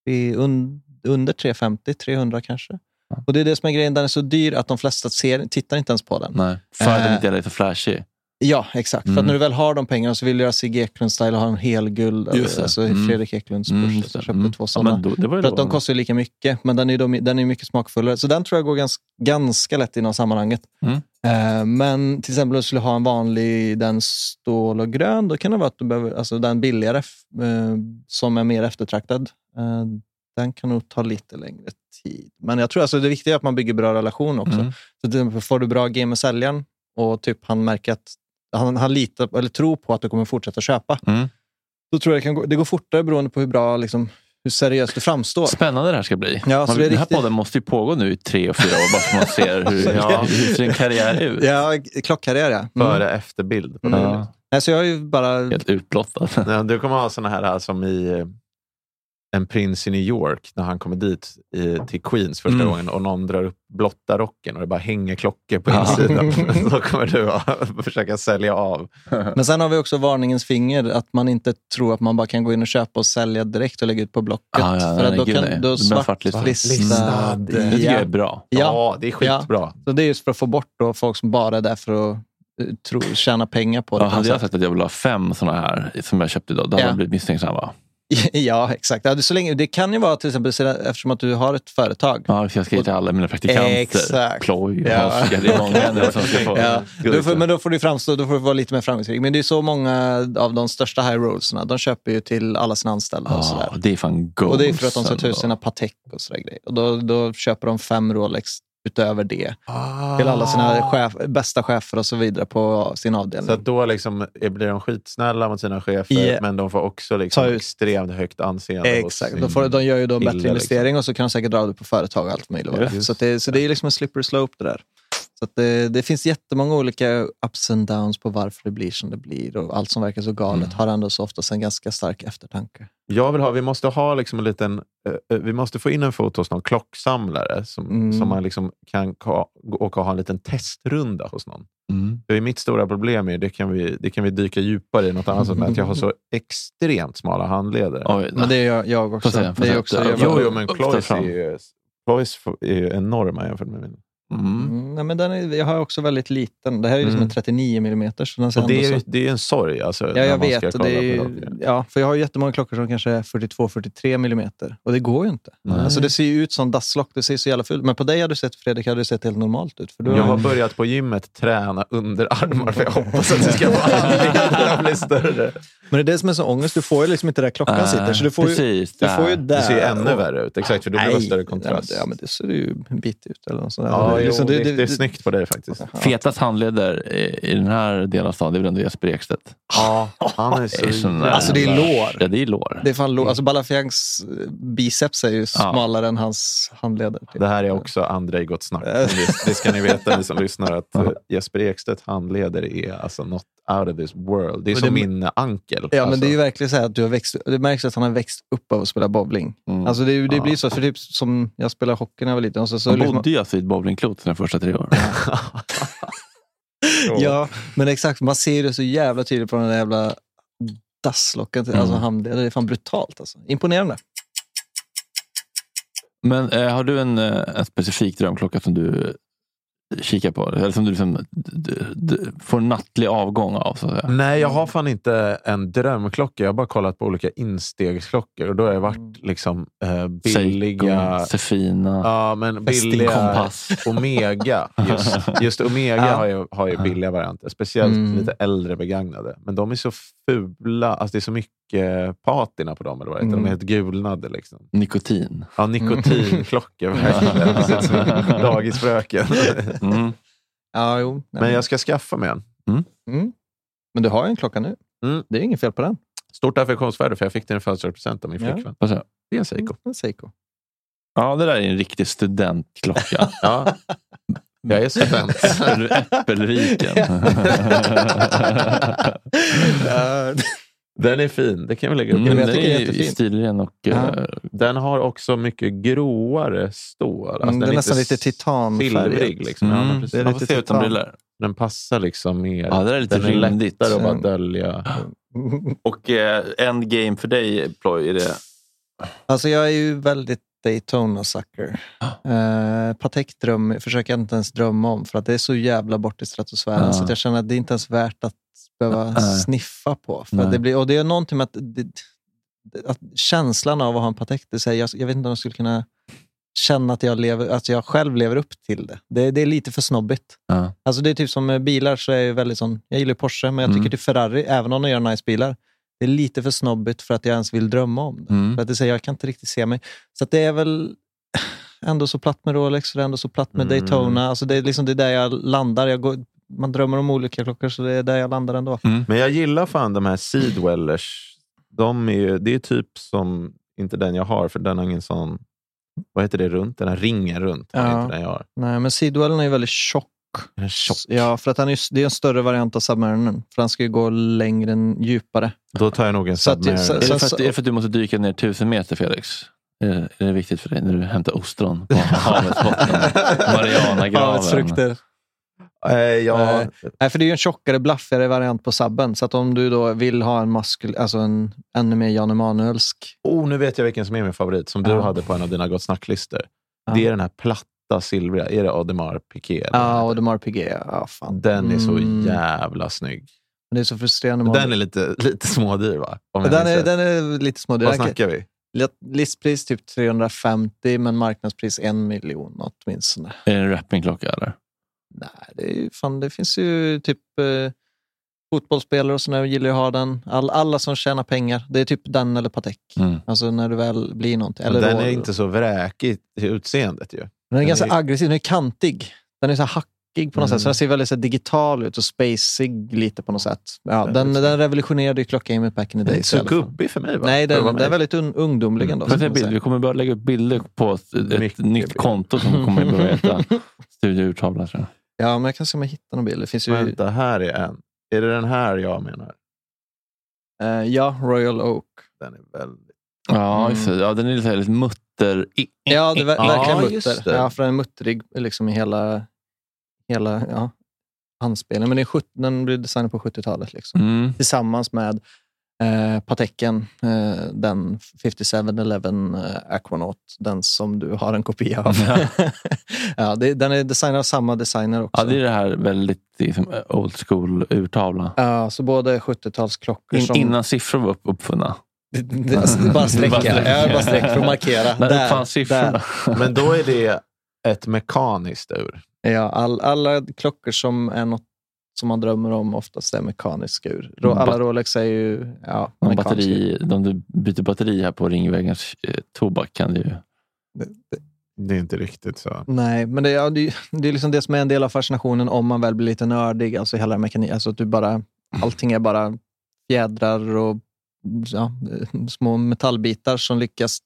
tre, un, under 350, 300 kanske. Ja. Och det är det som är grejen, den är så dyr att de flesta ser, tittar inte ens på den. Nej, för att den Äh. inte är lite flashig. Ja, exakt. För Mm. att när du väl har de pengarna så vill du göra Sigge Eklund-style och ha en hel guld. Just det. Alltså Mm. Fredrik Eklunds Mm, börs. det. jag köpte Mm. två Ja, sådana. då, För att de kostar ju lika mycket, men den är, då, den är mycket smakfullare. Så den tror jag går ganska, ganska lätt inom sammanhanget. Mm. Eh, Men till exempel om du skulle ha en vanlig, den stål och grön, då kan det vara att du behöver, alltså den billigare eh, som är mer eftertraktad, eh, den kan nog ta lite längre tid. Men jag tror alltså det viktiga är att man bygger bra relation också. Mm. Så till exempel får du bra game med säljaren och typ han märker att han, han litar eller tror på att du kommer fortsätta köpa, Mm. då tror jag det, kan gå, det går fortare beroende på hur bra, liksom, hur seriöst du framstår. Spännande det här ska bli. Ja, så Man, det är den här riktigt- podden måste ju pågå nu i tre och fyra år bara så man ser hur, Ja. hur ser en karriär ut. Ja, klockkarriär ja. Mm. Före efterbild. På Mm. Ja. Alltså jag har ju bara... Helt utblottad. Ja, du kommer ha såna här, här som i eh, En prins i New York, när han kommer dit i, till Queens första Mm. gången och någon drar upp blotta rocken och det bara hänger klockor på Ja. insidan. Då kommer du att försöka sälja av. Men sen har vi också varningens finger, att man inte tror att man bara kan gå in och köpa och sälja direkt och lägga ut på Blocket. Ja, ja, för då gud, kan blir svartlistad. svartlistad. Det tycker jag är bra. Ja, Ja. det är skitbra. Så det är just för att få bort då folk som bara är där för att eh, tro, tjäna pengar på det. Ja, hade jag sagt att jag vill ha fem såna här som jag köpte idag, då hade Ja. jag blivit misstänksam. Va? ja, exakt. Så länge, det kan ju vara till exempel eftersom att du har ett företag. Ja, för jag ska ge till alla mina praktikanter. Exakt. Ploj, Ja. Oskar, det är många nu som ska få Ja, då guld. får, men då får du framstå, då får du vara lite mer framgångsrik. Men det är så många av de största high roadsarna, de köper ju till alla sina anställda och sådär. Det är fan goals. Och det är för att de ska ta ut sina Patek och sådär grejer. Och då, då köper de fem Rolex utöver det. Ah. Till alla sina chef, bästa chefer och så vidare på sin avdelning. Så då liksom blir de skitsnälla mot sina chefer, Ja. men de får också liksom ut- extremt högt anseende. Exakt, de, får, de gör ju då en bättre investering och så kan de säkert dra det på företag och allt möjligt. Så, det, så det är liksom en slippery slope det där. Så att det, det finns jättemånga olika ups and downs på varför det blir som det blir och allt som verkar så galet Mm. har ändå så oftast en ganska stark eftertanke. Jag vill ha, vi måste ha liksom en liten, eh, eh, vi måste få in en fot hos någon klocksamlare som, Mm. som man liksom kan ka, åka och ha en liten testrunda hos någon. Mm. Det är mitt stora problem, är, det, kan vi, det kan vi dyka djupare i något annat sätt med, att jag har så extremt smala handleder. Oj, Men det är jag, jag också. Får se, får det är också Ja, jag, Jo, jo, men där är ju, är ju enorma jämfört med min. Mm. Mm, nej, men den är, jag har också väldigt liten. Det här är ju liksom Mm. en 39 mm. Så den ser Och det, är, ju- så, det är en sorg. Alltså, ja, jag vet. och Det är, ju- ja, för jag har ju jättemånga klockor som kanske är 42-43 mm. Och det går ju inte. Nej. Alltså, det ser ju ut som dasslock. Det ser så jävla fult Men på dig hade du sett, Fredrik, hade det sett helt normalt ut. För du Jag har, börjat på gymmet träna underarmar för jag hoppas att det ska vara bli större. Men det är det som är så ångest. Du får ju liksom inte där klockan sitter. Så du får ju, Precis, du får ju där. Det ser ju ännu värre ut. Exakt, för då blir det större kontrast. Ja, men, det ser ju en bit ut. Eller något sånt. Ja, Det liksom- det, det är snyggt på dig faktiskt. Fetast handleder i, i den här delen av stan, det är väl ändå Jesper Ekstedt. Ja, han är så Det är sån Alltså det är lår. Ja, det är lår. Det är fan lo- alltså Balafiangs eh, biceps är ju smalare än hans handleder. typ. Det här är också Andrei Gott Snack. Det, det ska ni veta, ni som lyssnar, att eh, Jesper Ekstedt handleder är alltså not out of this world. Det är Men som det- min ankel. Ja, alltså. men det är ju verkligen så här att du har växt, det märks att han har växt upp av att spela bowling. Mm. Alltså det, det Ja. blir så, för typ som jag spelade hockey när jag var liten. Och så, så Han liksom, bodde ju alltså i ett bowlingklot sina första tre år. ja, men exakt. Man ser det så jävla tydligt på den där jävla dasslocken. Mm. Alltså handleden. Det är fan brutalt. Alltså. Imponerande. Men eh, har du en, eh, en specifik drömklocka som du kikar på? Eller som du liksom, får nattlig avgång av? Så att säga? Nej, jag har fan inte en drömklocka. Jag har bara kollat på olika instegsklockor och då har jag varit liksom eh, billiga... Seiko, Sefina, Ja, men billiga Kompass. Omega. Just, just Omega Ja. har, ju, har ju billiga varianter. Speciellt Mm. lite äldre begagnade. Men de är så fula. Alltså det är så mycket patina på dem. Eller vad det heter. De är Mm. helt gulnade. Liksom. nikotin. Ja, nikotinklockor dagisfröken. Mm. Ja, jo. Men jag ska skaffa mig en. mm. men du har ju en klocka nu. Mm. Det är inget fel på den. Stort affektionsvärde för jag fick den i födelsedagspresent av min Ja. flickvän. Säger jag? Det är en Seiko. En Seiko. Ja, det där är en riktig studentklocka. Ja. Jag är student. är du äppelriken? Ja, Den är fin. Det kan vi lägga upp. Mm, den är är stilren och... Ja. eh, Den har också mycket gråare stål. Alltså Mm, det är nästan lite titanfärgad. Liksom. Ja, Mm, precis. det är man lite se utan titan. briller. Den passar liksom mer. Ja, det är lite den är rymdigt. lättare att bara Mm. dölja. Och eh, en game för dig, Ploy, är det... Alltså jag är ju väldigt Daytona-sucker. Uh, Patek dröm, försöker jag inte ens drömma om för att det är så jävla bort i stratosfären Ja. så att jag känner att det är inte ens värt att behöva Nej. sniffa på. För Nej. det blir, och det är någonting med att, det, att känslan av att ha en Patek, det säger, jag, jag vet inte om jag skulle kunna känna att jag, lever, att jag själv lever upp till det. Det, det är lite för snobbigt. Ja. Alltså det är typ som med bilar, så är jag väldigt sån, jag gillar Porsche, men jag tycker Mm. till Ferrari, även om de gör nice bilar, det är lite för snobbigt för att jag ens vill drömma om det. Mm. För att det säger, jag kan inte riktigt se mig. Så det är väl ändå så platt med Rolex, och det är ändå så platt med Mm. Daytona. Alltså det, är liksom, det är där jag landar. Jag går, man drömmer om olika klockor, så det är där jag landar ändå. Men jag gillar fan de här Seedwellers. De är ju, det är typ som, inte den jag har, för den har ingen sån, vad heter det runt? Den här ringen runt. Ja. inte den jag har. Nej, men Sidwellen är ju väldigt tjock. Är tjock. Ja, för att han är, det är en större variant av Submarinen. För han ska ju gå längre än djupare. Då tar jag nog en Så att- Submariner. så- Är det, att, så- är det för att du måste dyka ner tusen meter, Felix? Är det, är det viktigt för dig när du hämtar ostron på havets botten? Marianagraven. Havets frukter. Eh, ja, Nej. Nej, för det är ju en tjockare, blaffigare variant på Subben. Så att om du då vill ha en maskul, alltså en ännu mer Jan Emanuelsk. oh, nu vet jag vilken som är min favorit, som du Ja. hade på en av dina Gott Snack-listor. Ja. Det är den här platta silvriga. Är det Audemars Piguet? Ja, de RPG. Ja, fan. Den är så Mm. jävla snygg. Det är så frustrerande. Med Den är lite, lite smådyr va? Den, är, den är lite små. Det Vad snackar vi? Listpris typ 350, men marknadspris en miljon åtminstone. Är det en rappingklocka eller? Nej, det, är fan, det finns ju typ eh, fotbollsspelare och sådana gillar ju att ha den. All, alla som tjänar pengar, det är typ den eller Patek. Mm. Alltså när du väl blir någonting. Eller den då- är inte så vräkig i utseendet ju. den är den ganska är- aggressiv, den är kantig. Den är så hackig på något Mm. sätt. Så den ser väldigt så digital ut och spacig lite på något sätt. Ja, den, den revolutionerade ju klockgamet back in the Den är days. så gubbig för mig va? Nej, den, den är väldigt un, ungdomlig Mm. ändå. Bild? säga. Vi kommer börja lägga upp bilder på ett, ett nytt konto som kommer att börja heta Studio Urtavla. tror jag. Ja, men jag kan se om jag hittar någon bild. Det finns ju, Vänta, här är en. Är det den här jag menar? eh, ja, Royal Oak. Den är väldigt... Ja. Mm. ja, den är lite, lite mutter. Ja, det är ver- Ja, verkligen just mutter. Ja, för den är muttrig liksom i hela, hela ja, handspelningen. Men det är, sjut- den blev designad på 70-talet. Liksom. Mm. Tillsammans med eh, Pateken, eh, den 5711 eh, Aquanaut, den som du har en kopia av. ja, det, den är designad av samma designer också. Ja, det är det här väldigt liksom, old school urtavla. Ja, så både 70-talsklockor In, som... Innan siffror var upp, uppfunna. Det, det, det, bara streck, Bara ja. streck. Ja, bara streck för att markera. Där, där. Men då är det ett mekaniskt ur. Ja, all, alla klockor som är något som man drömmer om oftast är mekaniska ur. Mm, alla Rolex är ju ja, batteri, om du byter batteri här på Ringvägens eh, tobak kan du ju... Det är inte riktigt så. Nej, men det, ja, det, det är liksom det som är en del av fascinationen om man väl blir lite nördig. Alltså hela mekanik, alltså att du bara, allting är bara fjädrar och ja, små metallbitar som lyckas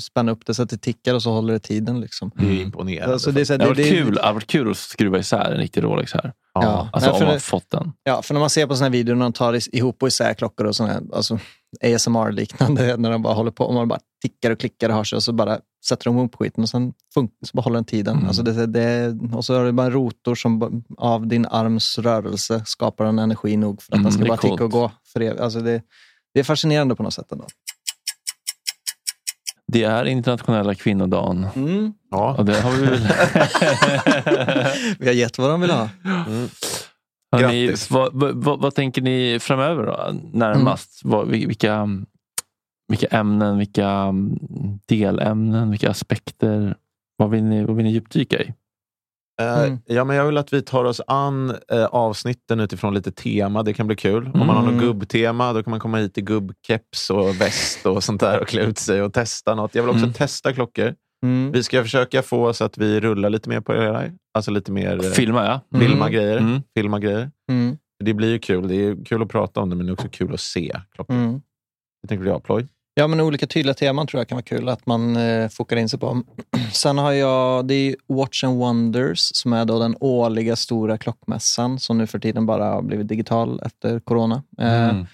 spänna upp det så att det tickar och så håller det tiden. Liksom. Det är imponerande. Alltså, det är så här, Det det- varit det- kul, det har varit kul att skruva isär en riktig Rolex här. Ja. Alltså om man fått den. Ja, för när man ser på såna här videor när de tar ihop och isär klockor och såna här, alltså ASMR-liknande, när de bara håller på och man bara tickar och klickar och har sig och så bara sätter de ihop skiten och sen fun- så bara håller den tiden. Mm. Alltså det, det, och så är det bara en rotor som av din arms rörelse skapar en energi nog för att Mm, den ska bara ticka coolt. och gå. För det, alltså det, det är fascinerande på något sätt ändå. Det är internationella kvinnodagen. Mm. Ja. Och det har vi väl... Vi har gett vad de vill ha. Hörrni, Grattis. vad, vad, vad tänker ni framöver då? Närmast? Mm. Vad, vilka, vilka ämnen, vilka delämnen, vilka aspekter? Vad vill ni, vad vill ni djupdyka i? Eh, Mm. Ja, men jag vill att vi tar oss an eh, avsnitten utifrån lite tema. Det kan bli kul. Om man har något Mm. gubbtema, då kan man komma hit i gubbkeps och väst och sånt där och klä ut sig och testa något. Jag vill också Mm. testa klockor. Mm. Vi ska försöka få så att vi rullar lite mer på det här. Alltså lite mer eh, Filma ja. filma Mm. grejer. Mm. Filma grejer. Det blir ju kul. Det är kul att prata om det, men det är också kul att se klockor. Mm. Det tänker jag, Ploy. Ja, men olika tydliga teman tror jag kan vara kul att man eh, fokar in sig på. Sen har jag, det är Watch and Wonders som är då den årliga stora klockmässan som nu för tiden bara har blivit digital efter corona. Eh, Mm.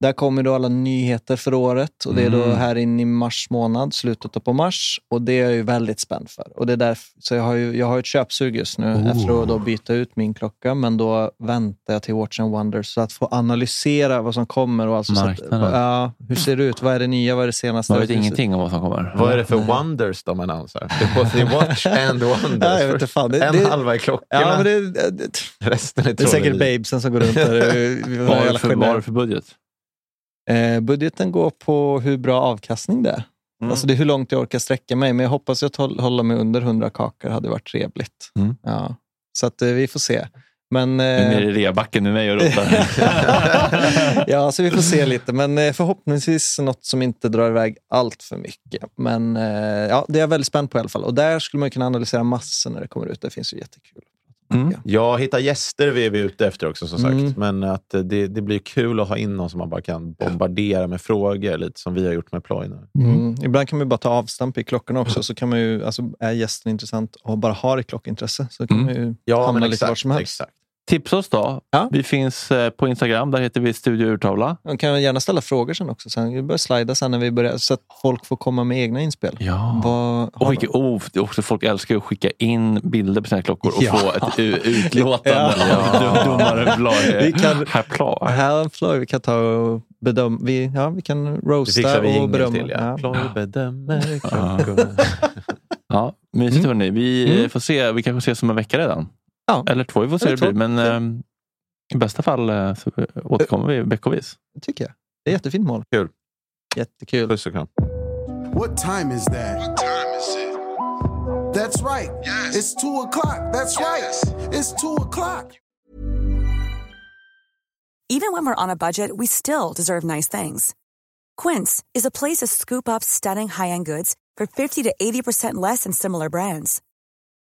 Där kommer då alla nyheter för året och det är då Mm. här in i mars månad, slutet på mars. Och det är jag ju väldigt spänd för. Och det är därför, så jag har ju jag har ett köpsug just nu Oh. efter att då byta ut min klocka, men då väntar jag till Watch and Wonders så att få analysera vad som kommer. Och alltså så att, ja, hur ser det ut? Vad är det nya? Vad är det senaste? Man vet ingenting om vad som kommer. Vad är det för wonders de annonserar? Det är både watch and wonders. Ja, inte fan. Det- en det- halva i klockorna, Ja, men det, det, resten är det är säkert babesen som går runt där. Vad är för budget? Eh, budgeten går på hur bra avkastning det är. Mm. Alltså det är hur långt jag orkar sträcka mig, men jag hoppas att håll- hålla mig under 100 kakor hade varit trevligt. Mm. Ja. Så att eh, vi får se. Men, Du är nere eh, i reabacken med mig och rotar. ja, så vi får se lite. Men eh, förhoppningsvis något som inte drar iväg allt för mycket. Men eh, ja, det är jag väldigt spänd på i alla fall. Och där skulle man kunna analysera massor när det kommer ut. Det finns ju jättekul. Mm. Ja, hitta gäster vi är vi ute efter också som sagt. Mm. Men att eh, det, det blir kul att ha in någon som man bara kan bombardera med frågor, lite som vi har gjort med Ploy nu. Mm. Ibland kan man ju bara ta avstamp i klockorna också. Så kan man ju, alltså, är gästen intressant och bara har ett klockintresse så kan Mm. man ju Ja, hamna lite var exakt. som helst. exakt. Tipsa oss då. Ja. Vi finns eh, på Instagram, där heter vi Studio Urtavla. Man kan gärna ställa frågor sen också. Sen vi börjar slida sen när vi börjar, så att folk får komma med egna inspel. Ja. Vad, Och skicka, oh, också, folk älskar att skicka in bilder på sina klockor och Ja. få ett utlåtande. Ja. Domare Plar. här Floyd, vi kan ta och bedöma. Vi, ja, vi kan roasta vi och berömma. till. Ja. Ja. Bedömer. Ja, mysigt Mm. hörni. Vi Mm. får se. Vi kanske ses om en vecka redan. Ja. Eller två, vi får se hur det blir. Men ehm, i bästa fall eh, så återkommer vi veckovis. Det tycker jag. Det är jättefint mål. Kul. Jättekul. Puss och kram. What time is that? What time is it? That's right. Yes. It's two o'clock. That's Yes. right. It's two o'clock. Even when we're on a budget, we still deserve nice things. Quince is a place to scoop up stunning high-end goods for 50 to 80% less than similar brands.